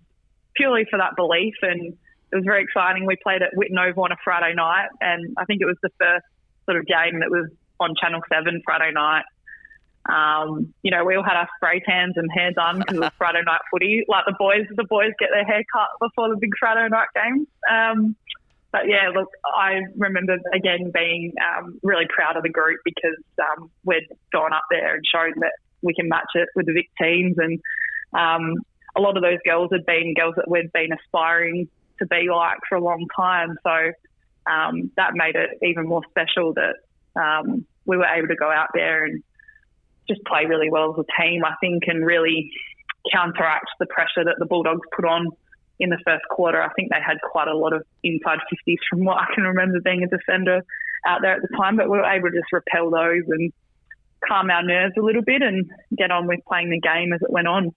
purely for that belief. And it was very exciting. We played at Whitten Oval on a Friday night, and I think it was the first sort of game that was on Channel 7 Friday night. Um, you know, we all had our spray tans and hair done because it was Friday night footy. Like the boys, the boys get their hair cut before the big Friday night games. Um, but yeah, look, I remember again being um, really proud of the group because um, we'd gone up there and shown that we can match it with the Vic teams, and um, a lot of those girls had been girls that we'd been aspiring to be like for a long time. So um, that made it even more special that um, we were able to go out there and just play really well as a team, I think, and really counteract the pressure that the Bulldogs put on in the first quarter. I think they had quite a lot of inside 50s from what I can remember being a defender out there at the time, but we were able to just repel those and calm our nerves a little bit and get on with playing the game as it went on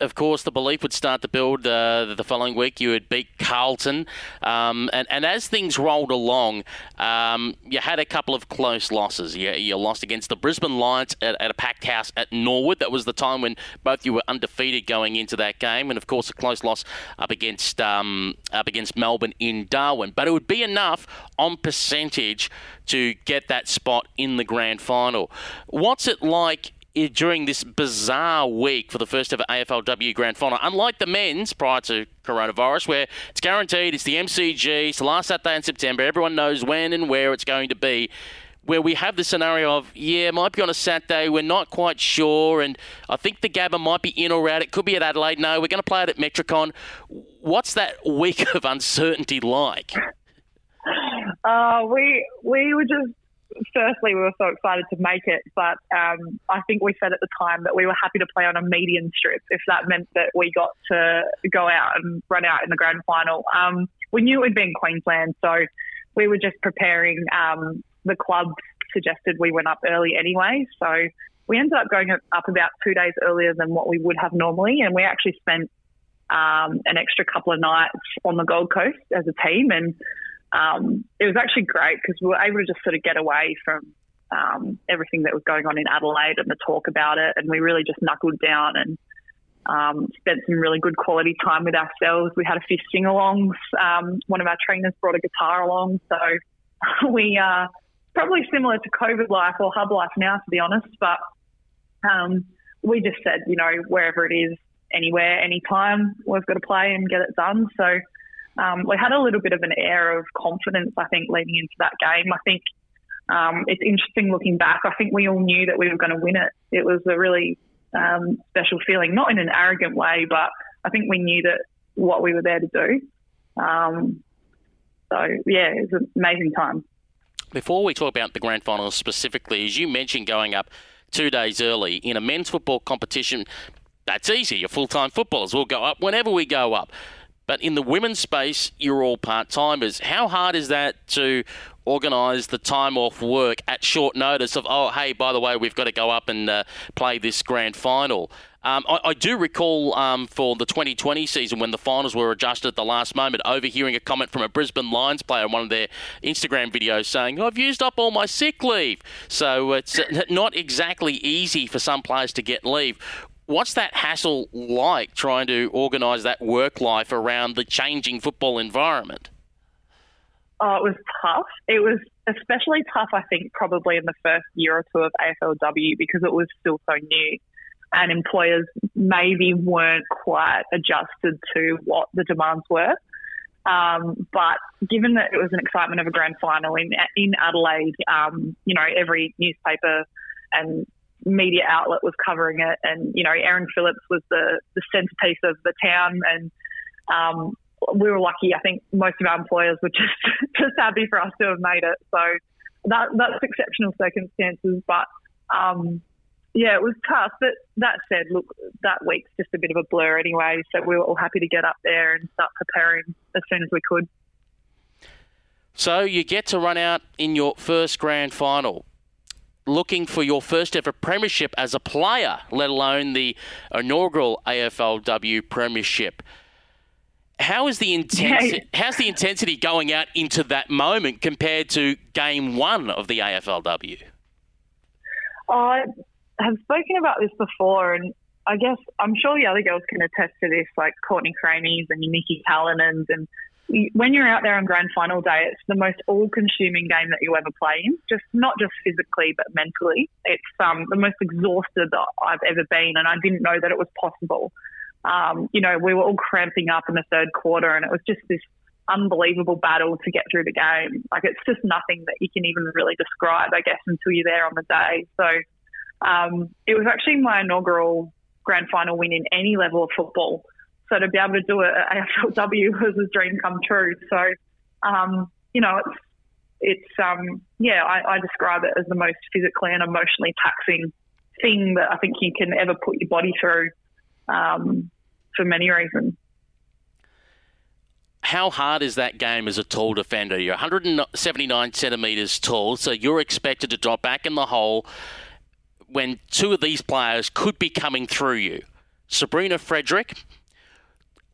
of course, the belief would start to build uh, the following week. You would beat Carlton. Um, and, and as things rolled along, um, you had a couple of close losses. You, you lost against the Brisbane Lions at, at, a packed house at Norwood. That was the time when both you were undefeated going into that game. And, of course, a close loss up against, um, up against Melbourne in Darwin. But it would be enough on percentage to get that spot in the grand final. What's it like during this bizarre week for the first ever AFLW Grand Final. Unlike the men's prior to coronavirus, where it's guaranteed it's the MCG, it's the last Saturday in September, everyone knows when and where it's going to be. Where we have the scenario of, yeah, it might be on a Saturday, we're not quite sure, and I think the Gabba might be in or out. It could be at Adelaide. No, we're going to play it at Metricon. What's that week of uncertainty like? Uh, we we were just firstly, we were so excited to make it, but um, I think we said at the time that we were happy to play on a median strip if that meant that we got to go out and run out in the grand final. Um, we knew it would be in Queensland, so we were just preparing. Um, the club suggested we went up early anyway, so we ended up going up about two days earlier than what we would have normally, and we actually spent um, an extra couple of nights on the Gold Coast as a team and um, it was actually great because we were able to just sort of get away from um, everything that was going on in Adelaide and the talk about it, and we really just knuckled down and um, spent some really good quality time with ourselves. We had a few sing-alongs. Um, one of our trainers brought a guitar along, so we uh, probably similar to COVID life or hub life now, to be honest. But um, we just said, you know, wherever it is, anywhere, anytime, we've got to play and get it done. So um, we had a little bit of an air of confidence, I think, leading into that game. I think um, it's interesting looking back. I think we all knew that we were going to win it. It was a really um, special feeling, not in an arrogant way, but I think we knew that what we were there to do. Um, so, yeah, it was an amazing time. Before we talk about the grand final specifically, as you mentioned, going up two days early in a men's football competition that's easy. You're full time footballers. We'll go up whenever we go up. But in the women's space, you're all part timers. How hard is that to organise the time off work at short notice of, oh, hey, by the way, we've got to go up and uh, play this grand final? Um, I, I, do recall um, for the 2020 season when the finals were adjusted at the last moment, overhearing a comment from a Brisbane Lions player in one of their Instagram videos saying, I've used up all my sick leave. So it's not exactly easy for some players to get leave. What's that hassle like trying to organise that work life around the changing football environment? Oh, it was tough. It was especially tough, I think, probably in the first year or two of AFLW because it was still so new and employers maybe weren't quite adjusted to what the demands were. Um, but given that it was an excitement of a grand final in in Adelaide, um, you know, every newspaper and media outlet was covering it, and you know, Erin Phillips was the the centerpiece of the town, and um, we were lucky. I think most of our employers were just just happy for us to have made it. So that that's exceptional circumstances, but um, yeah, it was tough. But that said, look, that week's just a bit of a blur anyway. So we were all happy to get up there and start preparing as soon as we could. So you get to run out in your first grand final looking for your first ever premiership as a player, let alone the inaugural AFLW premiership. How is the intensity? How's the intensity going out into that moment compared to game one of the AFLW? I have spoken about this before, and I guess I'm sure the other girls can attest to this, like Courtney Crameys and Nikki Callinans and when you're out there on grand final day, it's the most all-consuming game that you ever play in. Just not just physically, but mentally. It's um, the most exhausted that I've ever been, and I didn't know that it was possible. Um, you know, we were all cramping up in the third quarter, and it was just this unbelievable battle to get through the game. Like it's just nothing that you can even really describe, I guess, until you're there on the day. So um, it was actually my inaugural grand final win in any level of football. So to be able to do it at AFLW was a dream come true. So, um, you know, it's, it's um, yeah, I, I describe it as the most physically and emotionally taxing thing that I think you can ever put your body through um, for many reasons. How hard is that game as a tall defender? You're 179 centimetres tall, so you're expected to drop back in the hole when two of these players could be coming through you. Sabrina Frederick,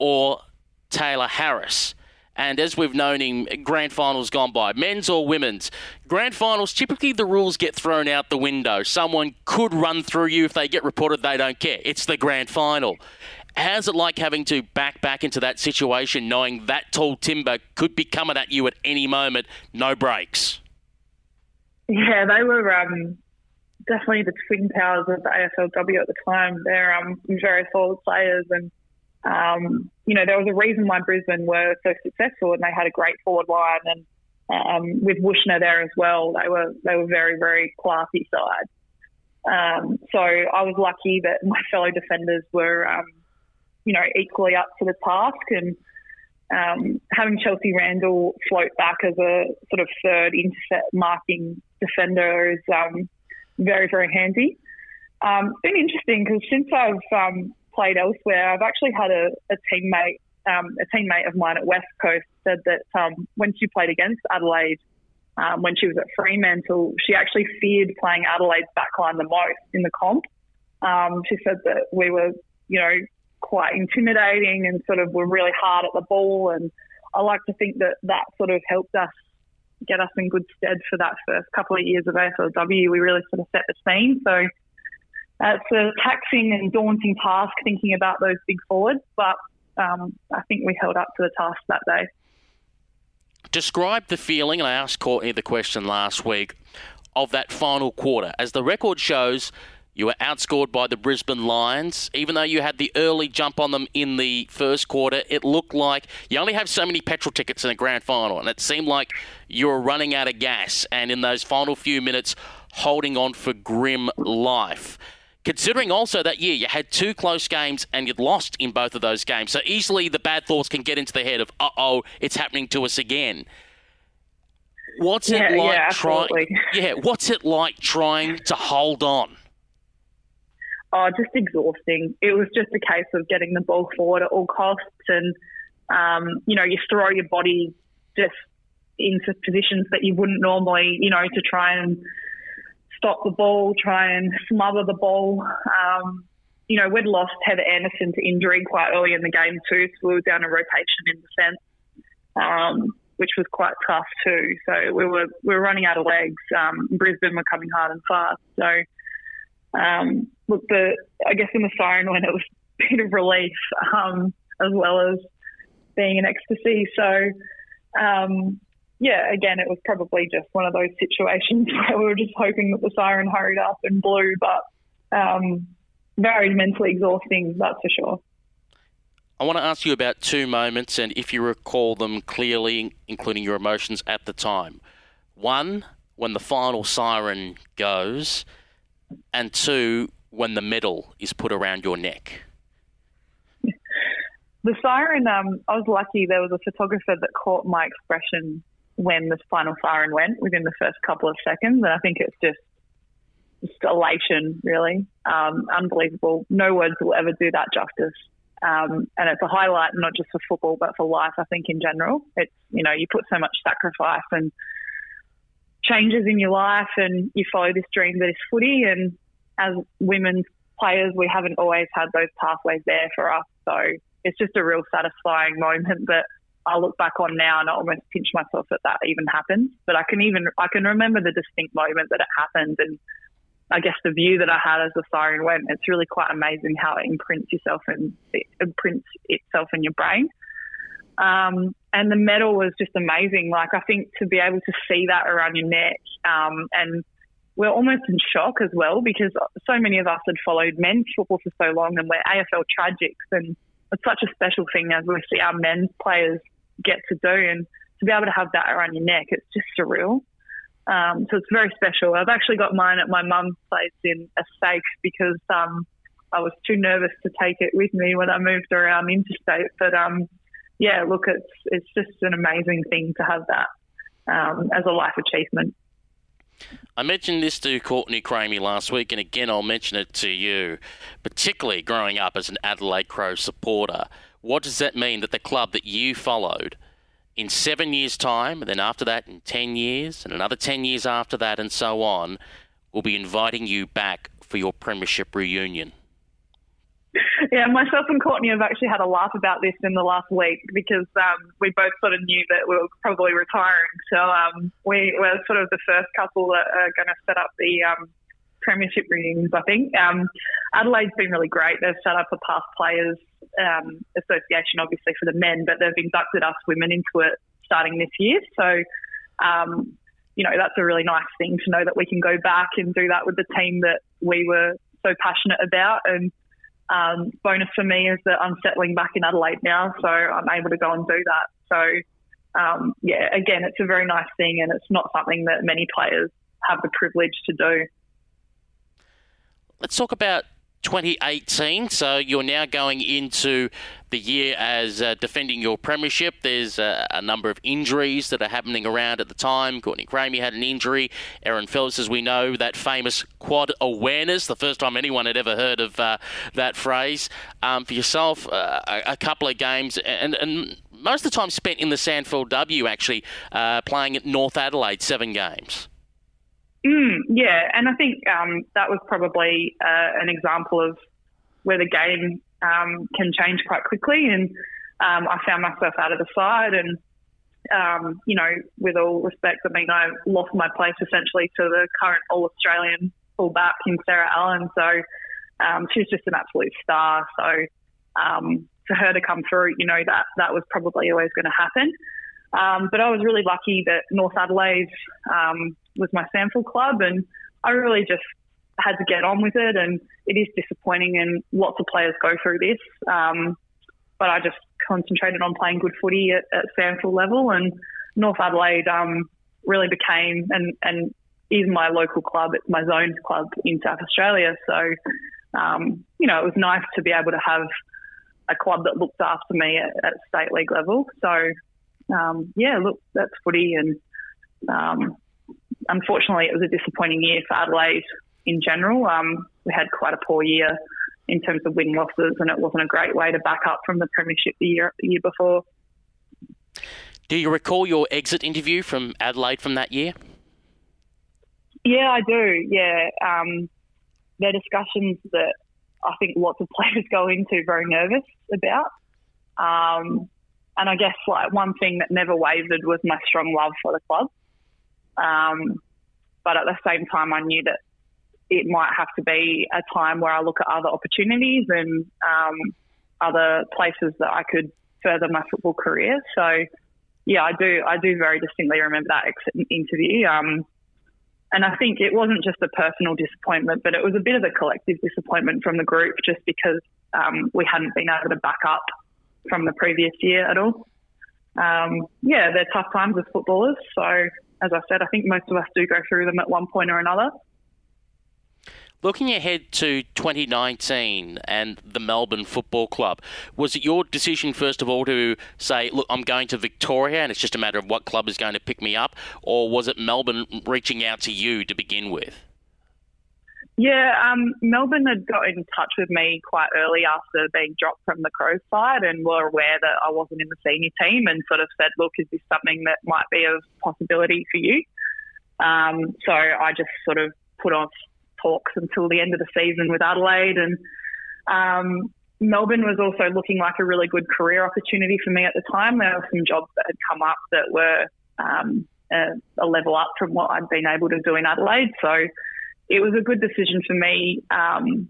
or Tayla Harris. And as we've known in grand finals gone by, men's or women's, grand finals, typically the rules get thrown out the window. Someone could run through you if they get reported, they don't care. It's the grand final. How's it like having to back back into that situation, knowing that tall timber could be coming at you at any moment, no breaks? Yeah, they were um, definitely the twin powers of the AFLW at the time. They're um, very solid players and um, you know, there was a reason why Brisbane were so successful, and they had a great forward line, and um, with Wuetschner there as well, they were they were very very classy side. Um, so I was lucky that my fellow defenders were, um, you know, equally up to the task, and um, having Chelsea Randall float back as a sort of third intercept marking defender is um, very very handy. Um, it's been interesting because since I've um, played elsewhere, I've actually had a, a teammate, um, a teammate of mine at West Coast said that um, when she played against Adelaide, um, when she was at Fremantle, she actually feared playing Adelaide's backline the most in the comp. Um, she said that we were, you know, quite intimidating and sort of were really hard at the ball. And I like to think that that sort of helped us get us in good stead for that first couple of years of AFLW. We really sort of set the scene. So it's a taxing and daunting task thinking about those big forwards, but um, I think we held up to the task that day. Describe the feeling, and I asked Courtney the question last week, of that final quarter. As the record shows, you were outscored by the Brisbane Lions. Even though you had the early jump on them in the first quarter, it looked like you only have so many petrol tickets in a grand final, and it seemed like you were running out of gas. And in those final few minutes, holding on for grim life. Considering also that year you had two close games and you'd lost in both of those games. So easily the bad thoughts can get into the head of, uh oh, it's happening to us again. What's yeah, it like yeah, trying? Yeah, what's it like trying to hold on? oh, just exhausting. It was just a case of getting the ball forward at all costs, and um, you know, you throw your body just into positions that you wouldn't normally, you know, to try and stop the ball, try and smother the ball. Um, you know, we'd lost Heather Anderson to injury quite early in the game too, so we were down a rotation in defence, um, which was quite tough too. So we were we were running out of legs. Um, Brisbane were coming hard and fast. So um, look, the I guess in the siren when it was a bit of relief um, as well as being an ecstasy. So um, yeah, again, it was probably just one of those situations where we were just hoping that the siren hurried up and blew, but um, very mentally exhausting, that's for sure. I want to ask you about two moments and if you recall them clearly, including your emotions at the time. One, when the final siren goes, and two, when the medal is put around your neck. The siren, um, I was lucky there was a photographer that caught my expression when the final siren went within the first couple of seconds. And I think it's just, just elation, really. Um, unbelievable. No words will ever do that justice. Um, and it's a highlight not just for football, but for life, I think, in general. It's, you know, you put so much sacrifice and changes in your life and you follow this dream that is footy. And as women's players, we haven't always had those pathways there for us. So it's just a real satisfying moment that I look back on now and I almost pinch myself that that even happened. But I can even I can remember the distinct moment that it happened, and I guess the view that I had as the siren went. It's really quite amazing how it imprints yourself and it imprints itself in your brain. Um, and the medal was just amazing. Like I think to be able to see that around your neck, um, and we're almost in shock as well because so many of us had followed men's football for so long, and we're AFL tragics, and it's such a special thing as we see our men's players get to do. And to be able to have that around your neck, it's just surreal. Um, so it's very special. I've actually got mine at my mum's place in a safe because um, I was too nervous to take it with me when I moved around interstate. But um, yeah, look, it's it's just an amazing thing to have that um, as a life achievement. I mentioned this to Courtney Cramey last week, and again I'll mention it to you, particularly growing up as an Adelaide Crow supporter. What does that mean that the club that you followed in seven years' time, and then after that in 10 years, and another 10 years after that, and so on, will be inviting you back for your premiership reunion? Yeah, myself and Courtney have actually had a laugh about this in the last week because um, we both sort of knew that we were probably retiring. So um, we were sort of the first couple that are going to set up the um, premiership reunions, I think. Um, Adelaide's been really great. They've set up a past players um, association, obviously, for the men, but they've inducted us women into it starting this year. So, um, you know, that's a really nice thing to know that we can go back and do that with the team that we were so passionate about. And um, bonus for me is that I'm settling back in Adelaide now, so I'm able to go and do that. So, um, yeah, again, it's a very nice thing, and it's not something that many players have the privilege to do. Let's talk about 2018. So you're now going into the year as uh, defending your premiership. There's uh, a number of injuries that are happening around at the time. Courtney Cramey had an injury. Erin Phillips, as we know, that famous quad awareness, the first time anyone had ever heard of uh, that phrase. Um, for yourself, uh, a, a, couple of games and, and most of the time spent in the SANFL actually, uh, playing at North Adelaide, seven games. Mm, yeah, and I think um, that was probably uh, an example of where the game um, can change quite quickly. And um, I found myself out of the side, and um, you know, with all respect, I mean, I lost my place essentially to the current All Australian fullback in Sarah Allan. So um, she's just an absolute star. So um, for her to come through, you know, that that was probably always going to happen. Um, but I was really lucky that North Adelaide um, was my SANFL club, and I really just had to get on with it. And it is disappointing, and lots of players go through this. Um, but I just concentrated on playing good footy at, at SANFL level, and North Adelaide um, really became and and is my local club. It's my zones club in South Australia. So, um, you know, it was nice to be able to have a club that looked after me at, at state league level. So, um, yeah, look, that's footy. And um, unfortunately, it was a disappointing year for Adelaide in general. Um, we had quite a poor year in terms of win losses, and it wasn't a great way to back up from the premiership the year the year before. Do you recall your exit interview from Adelaide from that year? Yeah, I do. Yeah, um, they're discussions that I think lots of players go into very nervous about. Um, and I guess like one thing that never wavered was my strong love for the club. Um, but at the same time, I knew that it might have to be a time where I look at other opportunities and um, other places that I could further my football career. So, yeah, I do. I do very distinctly remember that exit interview. Um, and I think it wasn't just a personal disappointment, but it was a bit of a collective disappointment from the group, just because um, we hadn't been able to back up from the previous year at all. Um, yeah, they're tough times as footballers. So, as I said, I think most of us do go through them at one point or another. Looking ahead to 2019 and the Melbourne Football Club, was it your decision, first of all, to say, look, I'm going to Victoria and it's just a matter of what club is going to pick me up? Or was it Melbourne reaching out to you to begin with? Yeah, um, Melbourne had got in touch with me quite early after being dropped from the Crows side and were aware that I wasn't in the senior team and sort of said, look, is this something that might be of possibility for you? Um, so I just sort of put off talks until the end of the season with Adelaide. And um, Melbourne was also looking like a really good career opportunity for me at the time. There were some jobs that had come up that were um, a, a, level up from what I'd been able to do in Adelaide. So it was a good decision for me um,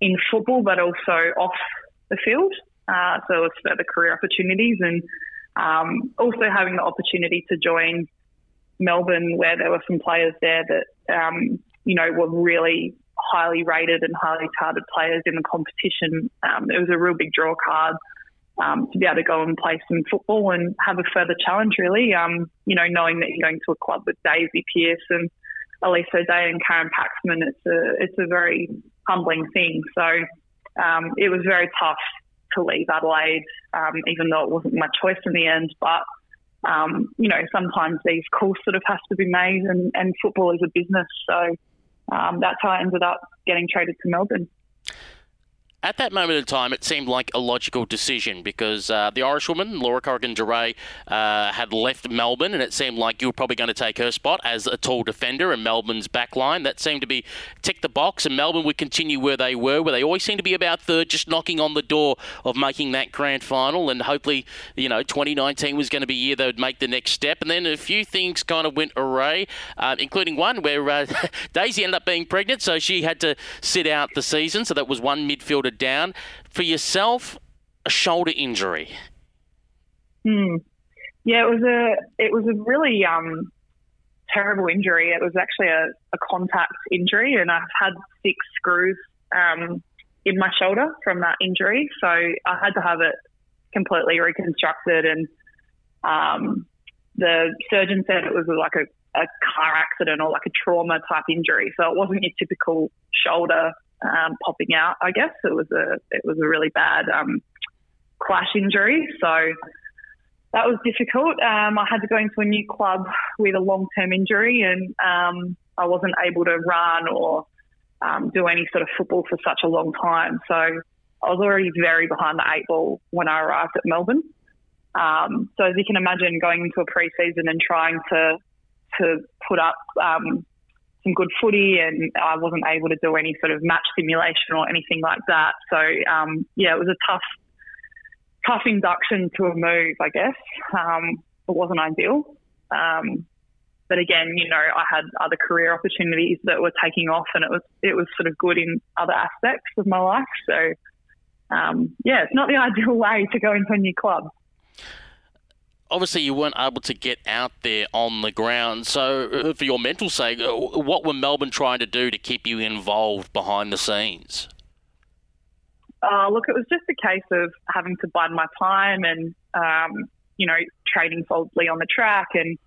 in football, but also off the field. Uh, so it's further career opportunities and um, also having the opportunity to join Melbourne, where there were some players there that um, you know, were really highly rated and highly touted players in the competition. Um, it was a real big draw card um, to be able to go and play some football and have a further challenge, really. Um, you know, knowing that you're going to a club with Daisy Pearce and Elise O'Dea and Karen Paxman, it's a, it's a very humbling thing. So um, it was very tough to leave Adelaide, um, even though it wasn't my choice in the end. But um, you know, sometimes these calls sort of have to be made, and, and football is a business. So um, that's how I ended up getting traded to Melbourne. At that moment in time, it seemed like a logical decision because uh, the Irishwoman, Laura Corrigan Duryea, uh, had left Melbourne, and it seemed like you were probably going to take her spot as a tall defender in Melbourne's backline. That seemed to be tick the box, and Melbourne would continue where they were, where they always seemed to be about third, just knocking on the door of making that grand final. And hopefully, you know, 2019 was going to be a year they would make the next step. And then a few things kind of went awry, uh, including one where uh, Daisy ended up being pregnant, so she had to sit out the season. So that was one midfielder down. For yourself, a shoulder injury. Hmm. Yeah, it was a it was a really um, terrible injury. It was actually a, a, contact injury, and I've had six screws um, in my shoulder from that injury. So I had to have it completely reconstructed, and um, the surgeon said it was like a, a car accident or like a trauma type injury. So it wasn't your typical shoulder um, popping out. I guess it was a it was a really bad um, clash injury. So that was difficult. Um, I had to go into a new club with a long term injury, and um, I wasn't able to run or um, do any sort of football for such a long time. So I was already very behind the eight ball when I arrived at Melbourne. Um, so as you can imagine, going into a pre-season and trying to to put up um, some good footy, and I wasn't able to do any sort of match simulation or anything like that. So um, yeah, it was a tough, tough induction to a move. I guess um, it wasn't ideal. Um, but again, you know, I had other career opportunities that were taking off, and it was it was sort of good in other aspects of my life. So um, yeah, it's not the ideal way to go into a new club obviously you weren't able to get out there on the ground. So, uh, for your mental sake, uh, what were Melbourne trying to do to keep you involved behind the scenes? Uh, look, it was just a case of having to bide my time and, um, you know, training solidly on the track and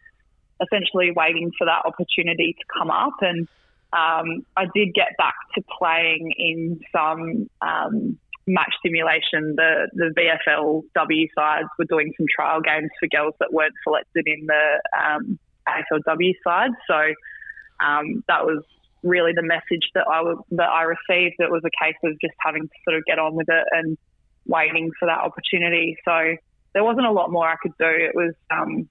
essentially waiting for that opportunity to come up. And um, I did get back to playing in some um, match simulation, the, the VFLW sides were doing some trial games for girls that weren't selected in the um, AFLW side. So um, that was really the message that I would, that I received. It was a case of just having to sort of get on with it and waiting for that opportunity. So there wasn't a lot more I could do. It was, um,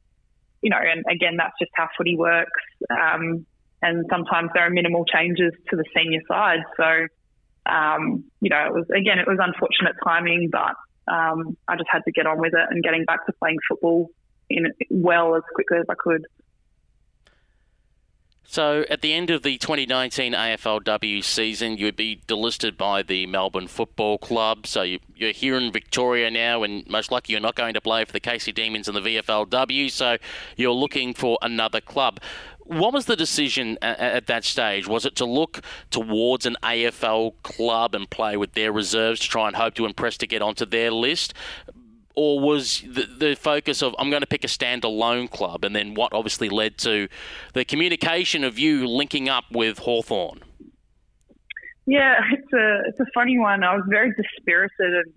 you know, and again, that's just how footy works. Um, and sometimes there are minimal changes to the senior side. So, um, you know, it was again, it was unfortunate timing, but um, I just had to get on with it and getting back to playing football in well as quickly as I could. So, at the end of the 2019 AFLW season, you would be delisted by the Melbourne Football Club. So, you, are here in Victoria now, and most likely you're not going to play for the Casey Demons in the VFLW. So, you're looking for another club. What was the decision at, at that stage? Was it to look towards an AFL club and play with their reserves to try and hope to impress to get onto their list? or was the, the focus of I'm going to pick a standalone club, and then what obviously led to the communication of you linking up with Hawthorn? Yeah, it's a it's a funny one. I was very dispirited, and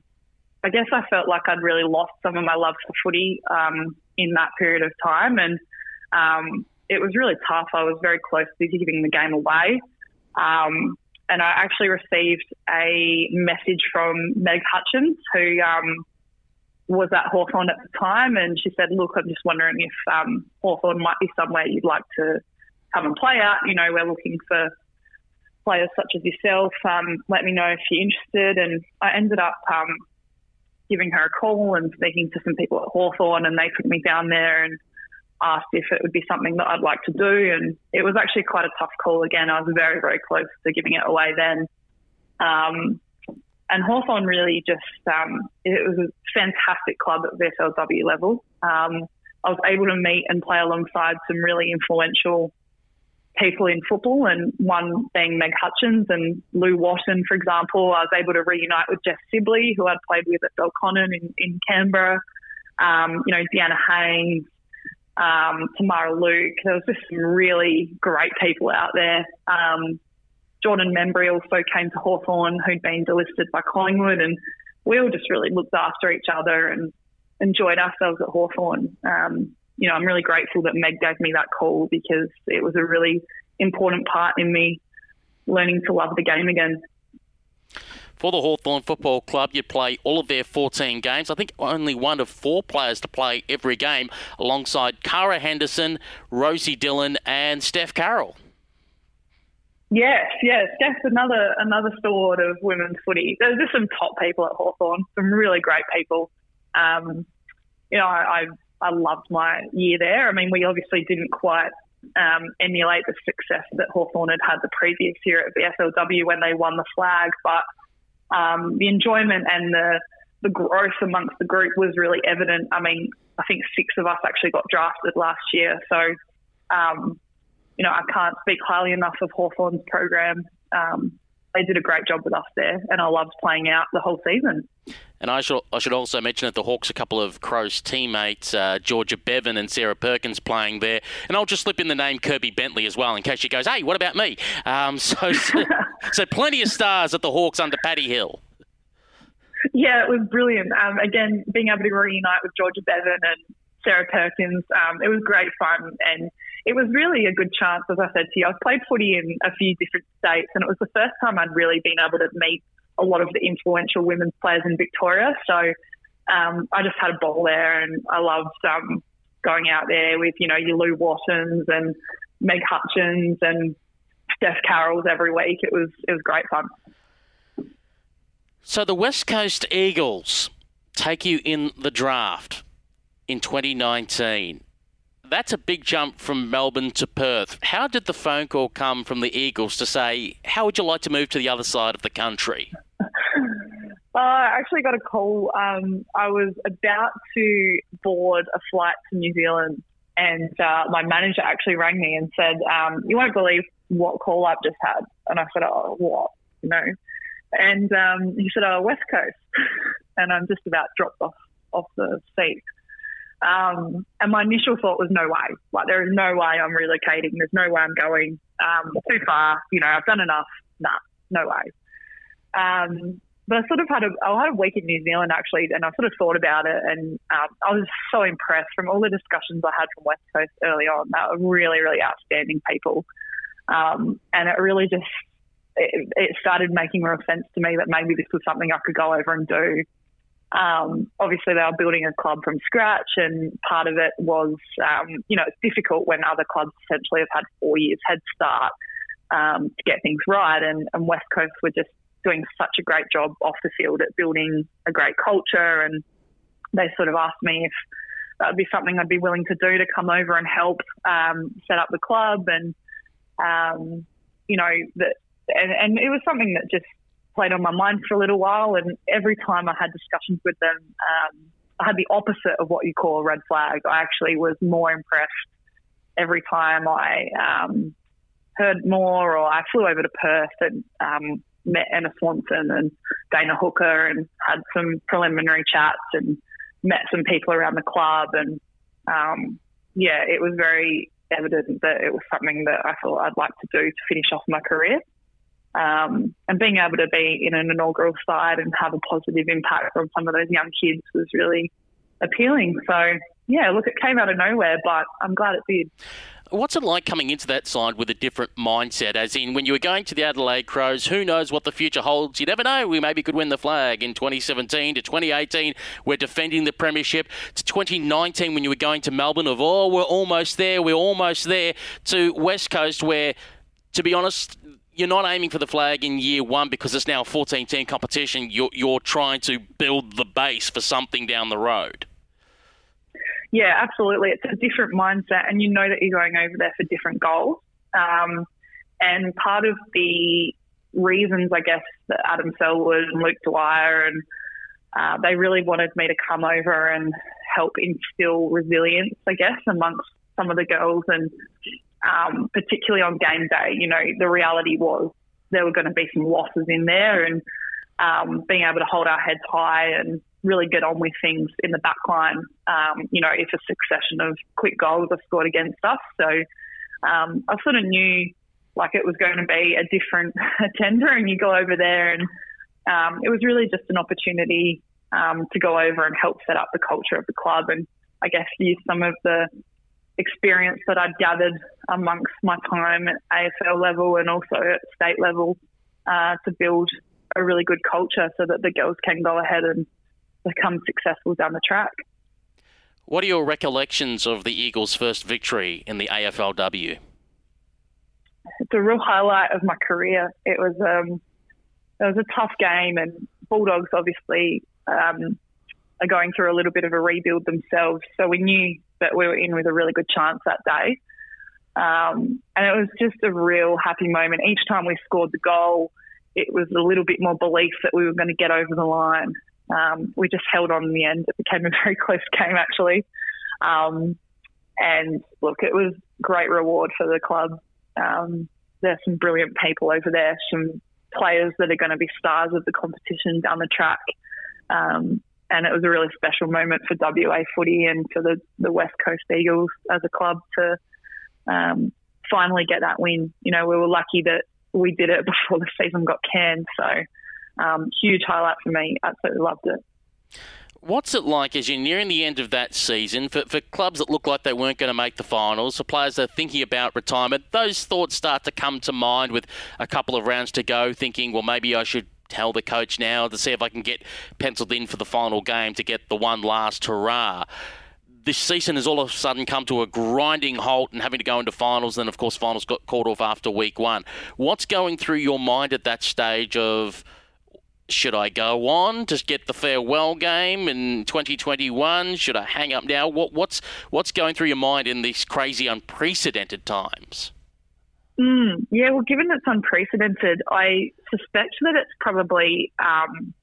I guess I felt like I'd really lost some of my love for footy um, in that period of time, and um, it was really tough. I was very close to giving the game away. Um, and I actually received a message from Meg Hutchins, who um, was at Hawthorn at the time, and she said, "Look, I'm just wondering if um, Hawthorn might be somewhere you'd like to come and play at. You know, we're looking for players such as yourself. Um, let me know if you're interested." And I ended up um, giving her a call and speaking to some people at Hawthorn, and they took me down there and asked if it would be something that I'd like to do. And it was actually quite a tough call. Again, I was very, very close to giving it away then. Um, and Hawthorn really just, um, it was a fantastic club at VFLW level. Um, I was able to meet and play alongside some really influential people in football, and one being Meg Hutchins and Lou Wotton, for example. I was able to reunite with Jess Sibley, who I'd played with at Belconnen in, in Canberra. Um, you know, Deanna Haynes, um, Tamara Luke. There was just some really great people out there. Um, Jordan Membrey also came to Hawthorn, who'd been delisted by Collingwood, and we all just really looked after each other and enjoyed ourselves at Hawthorn. Um, you know, I'm really grateful that Meg gave me that call because it was a really important part in me learning to love the game again. For the Hawthorn Football Club, you play all of their 14 games. I think only one of four players to play every game, alongside Kara Henderson, Rosie Dillon, and Steph Carroll. Yes, yes, Steph's another another stalwart of women's footy. There's just some top people at Hawthorn, some really great people. Um, you know, I, I, I loved my year there. I mean, we obviously didn't quite um, emulate the success that Hawthorn had had the previous year at the SLW when they won the flag, but um, the enjoyment and the the growth amongst the group was really evident. I mean, I think six of us actually got drafted last year, so um, you know, I can't speak highly enough of Hawthorn's program. Um, they did a great job with us there, and I loved playing out the whole season. And I should, I should also mention that the Hawks, a couple of Crows teammates, uh, Georgia Bevan and Sarah Perkins, playing there. And I'll just slip in the name Kirby Bentley as well, in case she goes, hey, what about me? Um, so, so, so, plenty of stars at the Hawks under Paddy Hill. Yeah, it was brilliant. Um, again, being able to reunite with Georgia Bevan and Sarah Perkins, um, it was great fun. And it was really a good chance, as I said to you. I've played footy in a few different states, and it was the first time I'd really been able to meet a lot of the influential women's players in Victoria. So um, I just had a ball there, and I loved um, going out there with, you know, your Lou Wottons and Meg Hutchins and Steph Carrolls every week. It was it was great fun. So the West Coast Eagles take you in the draft in 2019 that's a big jump from Melbourne to Perth. How did the phone call come from the Eagles to say, how would you like to move to the other side of the country? Uh, I actually got a call. Um, I was about to board a flight to New Zealand, and uh, my manager actually rang me and said, um, "You won't believe what call I've just had." And I said, "Oh, what?" You know, and um, he said, "Oh, West Coast," and I'm just about dropped off off the seat. Um, and my initial thought was no way. Like there is no way I'm relocating. There's no way I'm going um, too far. You know, I've done enough. Nah, no way. Um, but I sort of had a I had a week in New Zealand actually, and I sort of thought about it, and um, I was so impressed from all the discussions I had from West Coast early on. They were really, really outstanding people. Um, and it really just it, it, started making more sense to me that maybe this was something I could go over and do. Um, obviously, they were building a club from scratch, and part of it was, um, you know, it's difficult when other clubs essentially have had four years head start um, to get things right. And, and West Coast were just doing such a great job off the field at building a great culture. And they sort of asked me if that would be something I'd be willing to do to come over and help um, set up the club. And, um, you know, that, and, and it was something that just played on my mind for a little while. And every time I had discussions with them, um, I had the opposite of what you call a red flag. I actually was more impressed every time I um, heard more, or I flew over to Perth and um, met Emma Swanson and Dana Hooker and had some preliminary chats and met some people around the club. And um, yeah, it was very evident that it was something that I thought I'd like to do to finish off my career. Um, and being able to be in an inaugural side and have a positive impact on some of those young kids was really appealing. So, yeah, look, it came out of nowhere, but I'm glad it did. What's it like coming into that side with a different mindset? As in, when you were going to the Adelaide Crows, who knows what the future holds? You never know. We maybe could win the flag in 2017 to 2018. We're defending the premiership to 2019 when you were going to Melbourne. Of oh, we're almost there. We're almost there to West Coast, where, to be honest, you're not aiming for the flag in year one because it's now a 14 team competition. You're, you're trying to build the base for something down the road. Yeah, absolutely. It's a different mindset, and you know that you're going over there for different goals. Um, and part of the reasons, I guess, that Adam Selwood and Luke Dwyer and uh, they really wanted me to come over and help instill resilience, I guess, amongst some of the girls and um, particularly on game day, you know, the reality was there were going to be some losses in there and um, being able to hold our heads high and really get on with things in the back line. Um, you know, if a succession of quick goals are scored against us. So um, I sort of knew like it was going to be a different tender and you go over there and um, it was really just an opportunity um, to go over and help set up the culture of the club and I guess use some of the experience that I'd gathered amongst my time at AFL level and also at state level uh, to build a really good culture so that the girls can go ahead and become successful down the track. What are your recollections of the Eagles' first victory in the AFLW? It's a real highlight of my career. It was um, it was a tough game, and Bulldogs obviously um, are going through a little bit of a rebuild themselves. So we knew that we were in with a really good chance that day. Um, and it was just a real happy moment. Each time we scored the goal, it was a little bit more belief that we were going to get over the line. Um, we just held on in the end. It became a very close game, actually. Um, and look, it was great reward for the club. Um, there's some brilliant people over there, some players that are going to be stars of the competition down the track. Um, and it was a really special moment for WA footy and for the, the West Coast Eagles as a club to um, finally get that win. You know, we were lucky that we did it before the season got canned. So, um, huge highlight for me. Absolutely loved it. What's it like as you're nearing the end of that season for, for clubs that look like they weren't going to make the finals, for players that are thinking about retirement? Those thoughts start to come to mind with a couple of rounds to go, thinking, well, maybe I should tell the coach now to see if I can get penciled in for the final game to get the one last hurrah. This season has all of a sudden come to a grinding halt and having to go into finals. Then, of course, finals got called off after week one. What's going through your mind at that stage of should I go on to get the farewell game in 2021? Should I hang up now? What, what's what's going through your mind in these crazy, unprecedented times? Mm, yeah, well, given it's unprecedented, I suspect that it's probably um,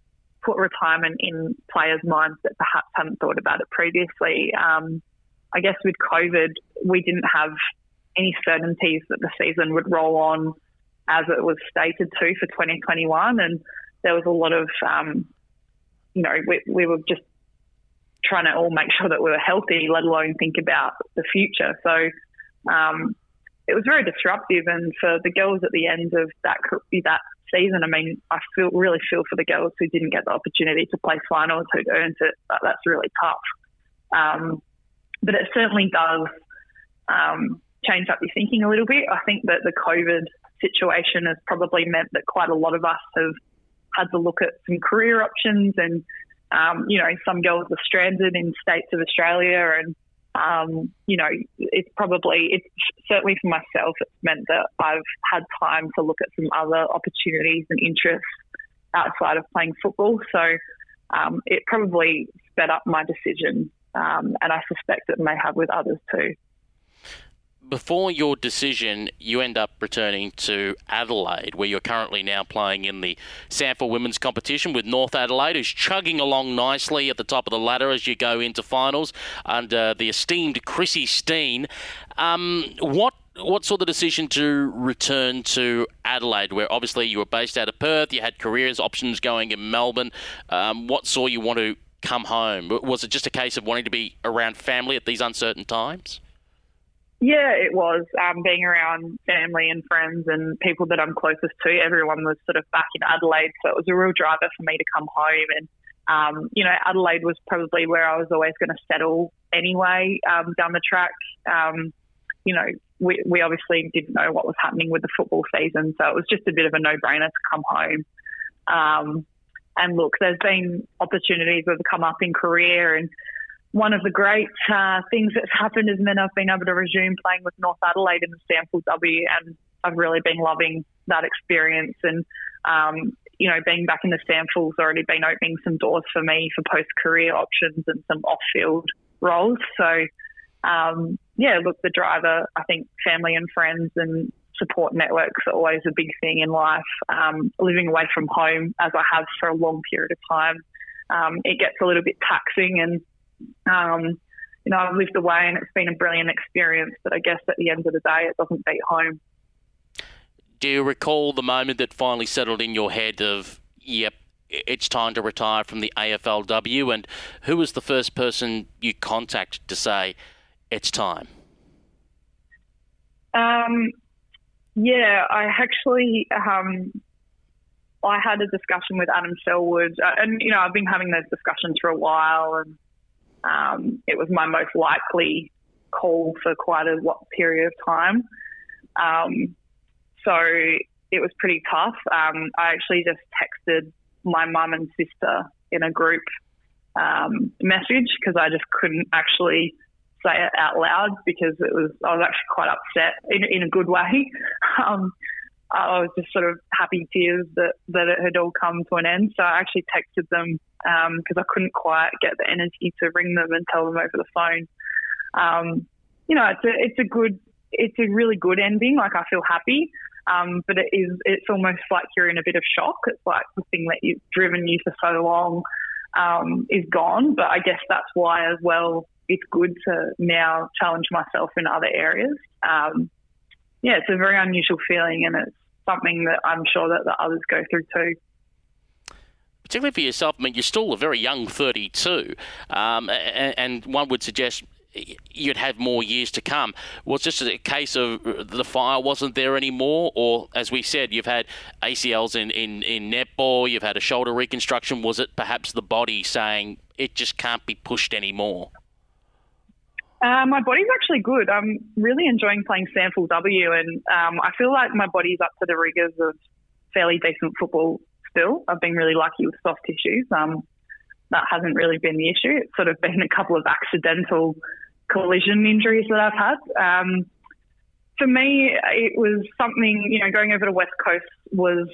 put retirement in players' minds that perhaps hadn't thought about it previously. Um, I guess with COVID, we didn't have any certainties that the season would roll on as it was stated to for 2021, and there was a lot of, um, you know, we, we were just trying to all make sure that we were healthy, let alone think about the future. So um, it was very disruptive. And for the girls at the end of that that season, I mean, I feel really feel for the girls who didn't get the opportunity to play finals, who'd earned it. That's really tough. Um, but it certainly does um, change up your thinking a little bit. I think that the COVID situation has probably meant that quite a lot of us have had to look at some career options and um, you know, some girls are stranded in states of Australia and um, you know, it's probably, it's certainly for myself, it's meant that I've had time to look at some other opportunities and interests outside of playing football. So um, it probably sped up my decision, um, and I suspect it may have with others too before your decision, you end up returning to Adelaide, where you're currently now playing in the SANFL Women's Competition with North Adelaide, who's chugging along nicely at the top of the ladder as you go into finals under the esteemed Chrissy Steen. Um, what what sort of decision to return to Adelaide, where obviously you were based out of Perth, you had careers options going in Melbourne? Um, what saw you want to come home? Was it just a case of wanting to be around family at these uncertain times? Yeah, it was. Um, being around family and friends and people that I'm closest to, everyone was sort of back in Adelaide, so it was a real driver for me to come home. And um, you know, Adelaide was probably where I was always going to settle anyway um, down the track. Um, you know, we, we obviously didn't know what was happening with the football season, so it was just a bit of a no-brainer to come home. Um, and look, there's been opportunities that have come up in career and one of the great uh, things that's happened is then I've been able to resume playing with North Adelaide in the SANFL W, and I've really been loving that experience. And um, you know, being back in the SANFL's already been opening some doors for me for post career options and some off field roles. So um, yeah, look, the driver, I think family and friends and support networks are always a big thing in life. Um, living away from home, as I have for a long period of time, um, it gets a little bit taxing and um, you know, I've lived away and it's been a brilliant experience, but I guess at the end of the day, it doesn't beat home. Do you recall the moment that finally settled in your head of, yep, it's time to retire from the AFLW? And who was the first person you contacted to say, it's time? Um, yeah, I actually um, I had a discussion with Adam Selwood, uh, and you know I've been having those discussions for a while, and um, it was my most likely call for quite a what period of time. Um, so it was pretty tough. Um, I actually just texted my mum and sister in a group um, message because I just couldn't actually say it out loud because it was I was actually quite upset in, in a good way. Um, I was just sort of happy tears that, that it had all come to an end. So I actually texted them because um, I couldn't quite get the energy to ring them and tell them over the phone. Um, you know, it's a, it's a good, it's a really good ending. Like I feel happy, um, but it is, it's almost like you're in a bit of shock. It's like the thing that you've driven you for so long um, is gone. But I guess that's why as well, it's good to now challenge myself in other areas. Um, yeah, it's a very unusual feeling, and it's something that I'm sure that the others go through too particularly for yourself, I mean, you're still a very young 32, um, and, and, one would suggest you'd have more years to come. Was this a case of the fire wasn't there anymore, or as we said, you've had ACLs in, in, in netball, you've had a shoulder reconstruction. Was it perhaps the body saying it just can't be pushed anymore? Uh, my body's actually good. I'm really enjoying playing SANFL W, and um, I feel like my body's up to the rigours of fairly decent football still. I've been really lucky with soft tissues. Um, that hasn't really been the issue. It's sort of been a couple of accidental collision injuries that I've had. Um, for me, it was something, you know, going over to West Coast was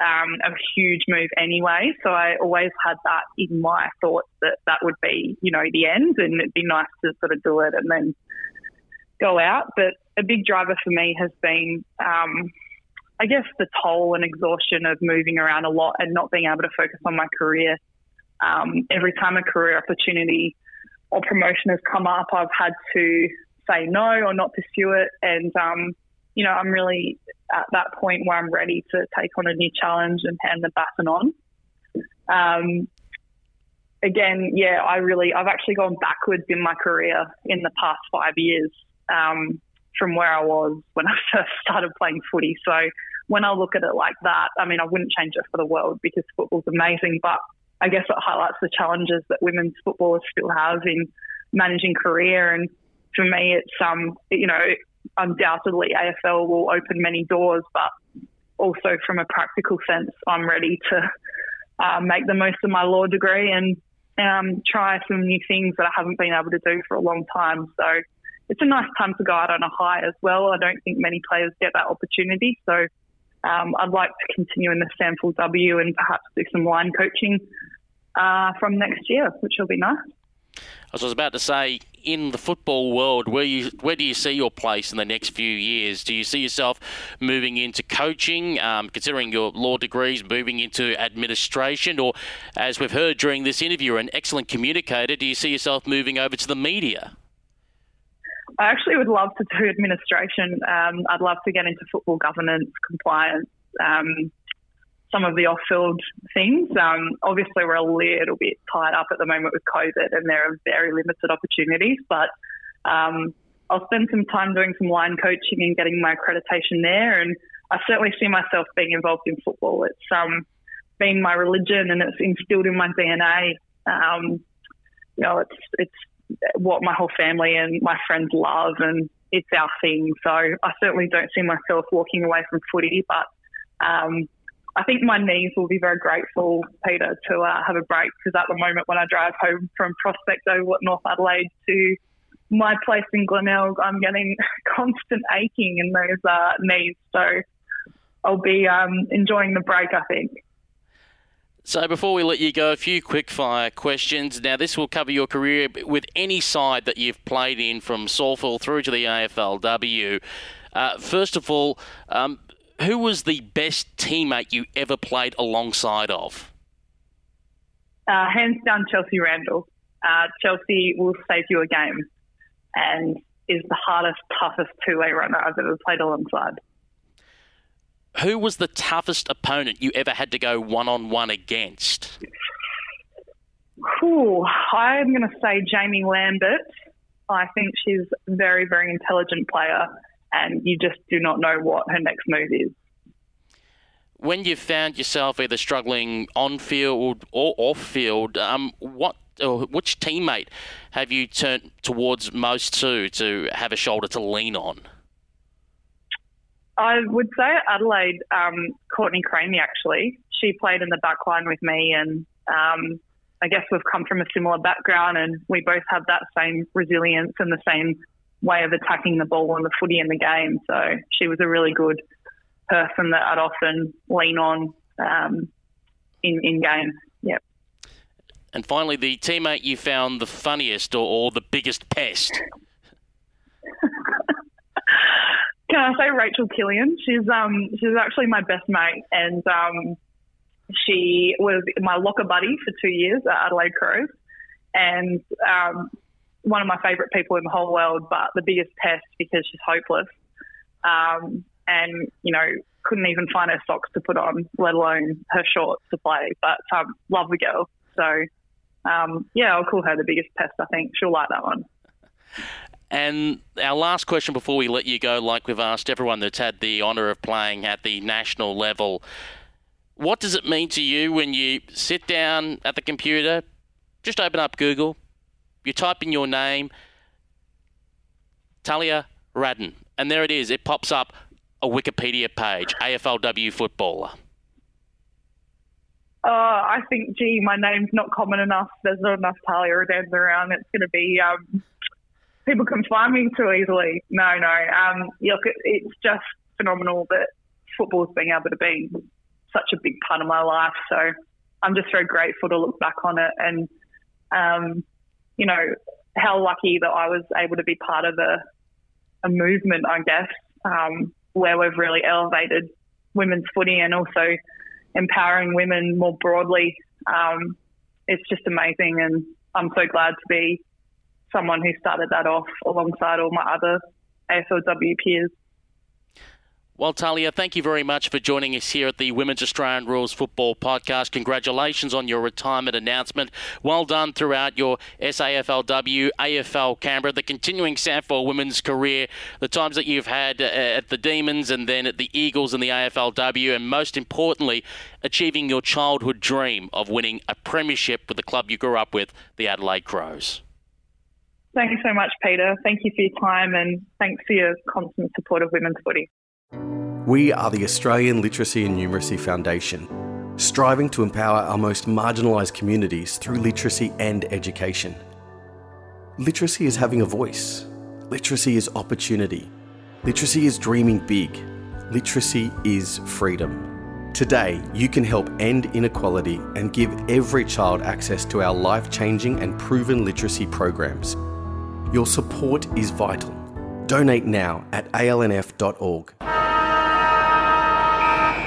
um, a huge move anyway. So I always had that in my thoughts that that would be, you know, the end and it'd be nice to sort of do it and then go out. But a big driver for me has been, um, I guess, the toll and exhaustion of moving around a lot and not being able to focus on my career. Um, every time a career opportunity or promotion has come up, I've had to say no or not pursue it. And, um, you know, I'm really at that point where I'm ready to take on a new challenge and hand the baton on. Um, again, yeah, I really, I've actually gone backwards in my career in the past five years um, from where I was when I first started playing footy. So when I look at it like that, I mean, I wouldn't change it for the world because football's amazing, but I guess it highlights the challenges that women's footballers still have in managing career. And for me, it's um, you know, undoubtedly AFL will open many doors, but also from a practical sense, I'm ready to uh, make the most of my law degree and um, try some new things that I haven't been able to do for a long time. So it's a nice time to go out on a high as well. I don't think many players get that opportunity. So um, I'd like to continue in the SANFL W and perhaps do some line coaching uh, from next year, which will be nice. As I was about to say, in the football world, where you where do you see your place in the next few years? Do you see yourself moving into coaching, um, considering your law degrees, moving into administration, or as we've heard during this interview, an excellent communicator. Do you see yourself moving over to the media? I actually would love to do administration. Um, I'd love to get into football governance, compliance, um, some of the off-field things. Um, obviously, we're a little bit tied up at the moment with COVID, and there are very limited opportunities. But um, I'll spend some time doing some line coaching and getting my accreditation there. And I certainly see myself being involved in football. It's um, been my religion, and it's instilled in my DNA. Um, you know, it's it's what my whole family and my friends love, and it's our thing. So I certainly don't see myself walking away from footy, but um, I think my knees will be very grateful, Peter, to uh, have a break because at the moment when I drive home from Prospect over North Adelaide to my place in Glenelg, I'm getting constant aching in those uh, knees. So I'll be um, enjoying the break, I think. So before we let you go, a few quick fire questions. Now this will cover your career with any side that you've played in, from SANFL through to the AFLW. Uh, first of all, um, who was the best teammate you ever played alongside of? Uh, hands down, Chelsea Randall. Uh, Chelsea will save you a game and is the hardest, toughest two way runner I've ever played alongside. Who was the toughest opponent you ever had to go one on one against? Ooh, I'm going to say Jaimee Lambert. I think she's a very, very intelligent player, and you just do not know what her next move is. When you found yourself either struggling on field or off field, um, what or which teammate have you turned towards most to to have a shoulder to lean on? I would say Adelaide, um, Courtney Cramey actually. She played in the back line with me, and um, I guess we've come from a similar background, and we both have that same resilience and the same way of attacking the ball and the footy in the game. So she was a really good person that I'd often lean on um, in in games. Yep. And finally, the teammate you found the funniest or, or the biggest pest. Can I say Rachel Killian? She's um she's actually my best mate, and um, she was my locker buddy for two years at Adelaide Crows, and um, one of my favourite people in the whole world, but the biggest pest because she's hopeless, um, and you know couldn't even find her socks to put on, let alone her shorts to play. But um, love the girl, so um, yeah, I'll call her the biggest pest. I think she'll like that one. And our last question before we let you go, like we've asked everyone that's had the honour of playing at the national level, what does it mean to you when you sit down at the computer, just open up Google, you type in your name, Talia Radan, and there it is. It pops up a Wikipedia page, AFLW footballer. Uh, I think, gee, my name's not common enough. There's not enough Talia Radans around. It's going to be um, people can find me too easily. No, no. Um, look, it, it's just phenomenal that football's being able to be such a big part of my life. So I'm just very grateful to look back on it and, um, you know, how lucky that I was able to be part of a, a movement, I guess, um, where we've really elevated women's footy and also empowering women more broadly. Um, it's just amazing, and I'm so glad to be someone who started that off alongside all my other AFLW peers. Well, Talia, thank you very much for joining us here at the Women's Australian Rules Football Podcast. Congratulations on your retirement announcement. Well done throughout your SAFLW, AFL Canberra, the continuing SANFL women's career, the times that you've had uh, at the Demons and then at the Eagles and the AFLW, and most importantly, achieving your childhood dream of winning a premiership with the club you grew up with, the Adelaide Crows. Thanks so much, Peter. Thank you for your time and thanks for your constant support of women's footy. We are the Australian Literacy and Numeracy Foundation, striving to empower our most marginalised communities through literacy and education. Literacy is having a voice. Literacy is opportunity. Literacy is dreaming big. Literacy is freedom. Today, you can help end inequality and give every child access to our life changing and proven literacy programs. Your support is vital. Donate now at alnf.org.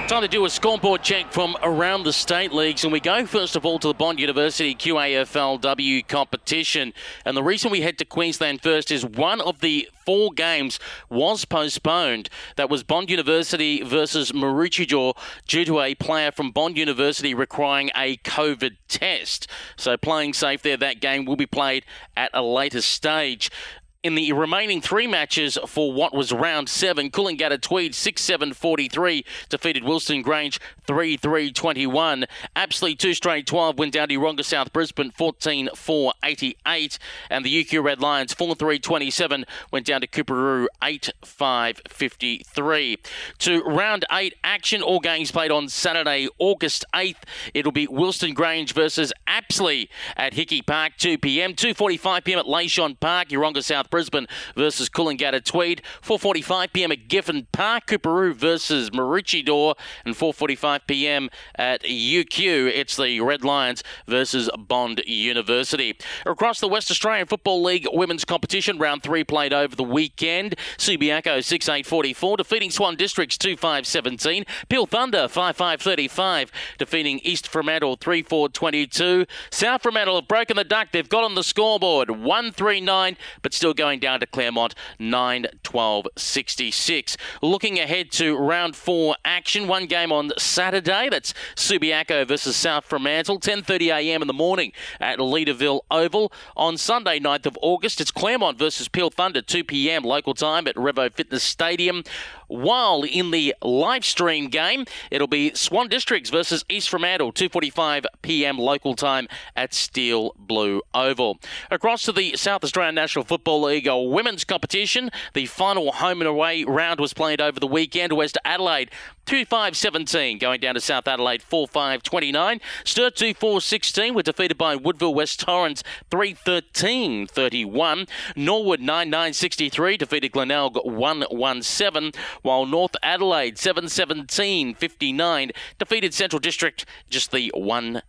Time to do a scoreboard check from around the state leagues, and we go first of all to the Bond University QAFLW competition. And the reason we head to Queensland first is one of the four games was postponed. That was Bond University versus Maroochydore due to a player from Bond University requiring a COVID test. So playing safe there, that game will be played at a later stage. In the remaining three matches for what was round seven, Coolangatta Tweed 6 7 43 defeated Wilston Grange 3 3 21. Aspley 2 straight 12 went down to Yeronga South Brisbane 14 4 88. And the UQ Red Lions 4 3 27 went down to Coorparoo 8 5 53. To round eight action, all games played on Saturday, August 8th. It'll be Wilston Grange versus Aspley at Hickey Park 2 p.m. 2:45 p.m. at Leyshon Park, Yeronga South Brisbane versus Coolangatta Tweed. 4:45 p.m. at Giffen Park, Coorparoo versus Maroochydore, and 4:45 p.m. at UQ. It's the Red Lions versus Bond University. Across the West Australian Football League women's competition, round three played over the weekend. Subiaco 6-8-44 defeating Swan Districts 2-5-17. Peel Thunder 5-5-35 defeating East Fremantle 3-4-22. South Fremantle have broken the duck. They've got on the scoreboard 1-3-9, but still going down to Claremont 9 12 66. Looking ahead to round four action, one game on Saturday. That's Subiaco versus South Fremantle, 10.30am in the morning at Leederville Oval. On Sunday, 9th of August, it's Claremont versus Peel Thunder, 2pm local time at Revo Fitness Stadium. While in the live stream game, it'll be Swan Districts versus East Fremantle, 2:45 p.m. local time at Steel Blue Oval. Across to the South Australian National Football League women's competition, the final home and away round was played over the weekend. West Adelaide 2-5-17 going down to South Adelaide 4-5-29. Sturt 2-4-16 were defeated by Woodville West Torrens 3-13-31. Norwood 9-9-63 defeated Glenelg 1-1-7 while North Adelaide 7-17-59 defeated Central District just the one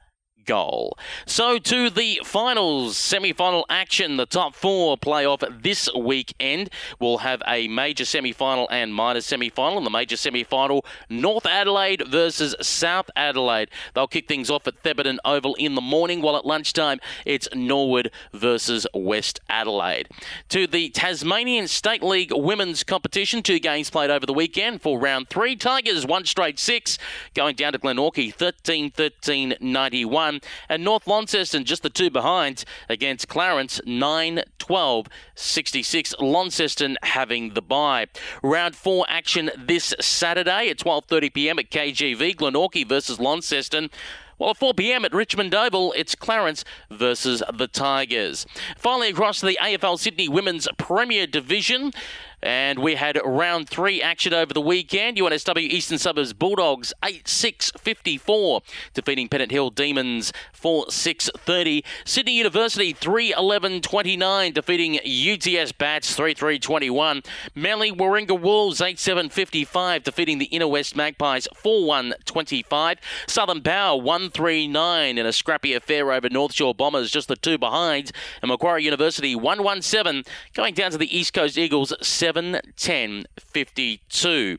goal. So to the finals, semi-final action. The top four playoff this weekend. We'll have a major semi-final and minor semi-final. In the major semi-final, North Adelaide versus South Adelaide. They'll kick things off at Thebarton Oval in the morning, while at lunchtime it's Norwood versus West Adelaide. To the Tasmanian State League Women's Competition, two games played over the weekend for round three. Tigers one straight six, going down to Glenorchy 13-13-91 Um, and North Launceston just the two behind against Clarence 9 12 66. Launceston having the bye. Round four action this Saturday at 12:30 p.m. at KGV. Glenorchy versus Launceston. Well, at 4 p.m. at Richmond Oval, it's Clarence versus the Tigers. Finally, across the AFL Sydney Women's Premier Division. And we had round three action over the weekend. UNSW Eastern Suburbs Bulldogs 8 6 54, defeating Pennant Hill Demons 4 6 30. Sydney University 3 11 29, defeating UTS Bats 3 3 21. Manly Warringah Wolves 8 7 55, defeating the Inner West Magpies 4 1 25. Southern Power 1 3 9 in a scrappy affair over North Shore Bombers, just the two behind. And Macquarie University 1 1 7, going down to the East Coast Eagles 7 7 10 52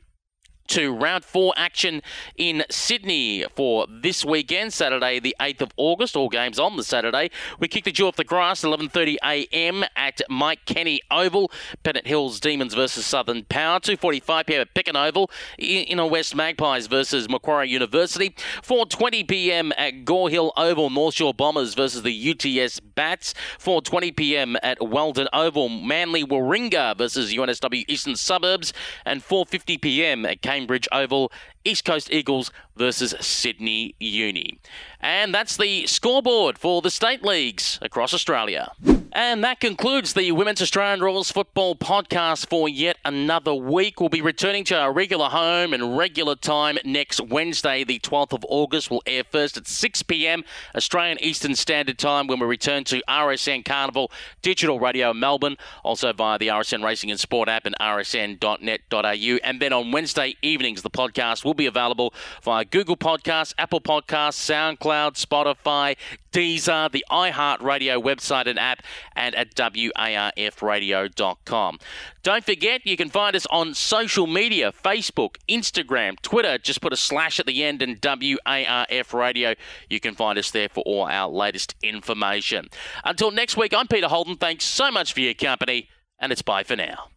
to round four action in Sydney for this weekend, Saturday the 8th of August. All games on the Saturday. We kick the dew off the grass 11:30 a.m. at Mike Kenny Oval. Pennant Hills Demons versus Southern Power. 2:45 p.m. at Picken Oval. Inner West Magpies versus Macquarie University. 4:20 p.m. at Gore Hill Oval. North Shore Bombers versus the UTS Bats. 4:20 p.m. at Weldon Oval. Manly Warringah versus UNSW Eastern Suburbs. And 4:50 p.m. at Cambridge Cambridge Oval, East Coast Eagles versus Sydney Uni. And that's the scoreboard for the state leagues across Australia. And that concludes the Women's Australian Rules Football podcast for yet another week. We'll be returning to our regular home and regular time next Wednesday, the 12th of August. We'll air first at 6 p.m. Australian Eastern Standard Time when we return to RSN Carnival Digital Radio Melbourne, also via the RSN Racing and Sport app and rsn.net.au. And then on Wednesday evenings, the podcast will be available via Google Podcasts, Apple Podcasts, SoundCloud, Spotify, Deezer, the iHeartRadio website and app, and at WARFradio.com. Don't forget, you can find us on social media Facebook, Instagram, Twitter. Just put a slash at the end and WARF Radio. You can find us there for all our latest information. Until next week, I'm Peter Holden. Thanks so much for your company, and it's bye for now.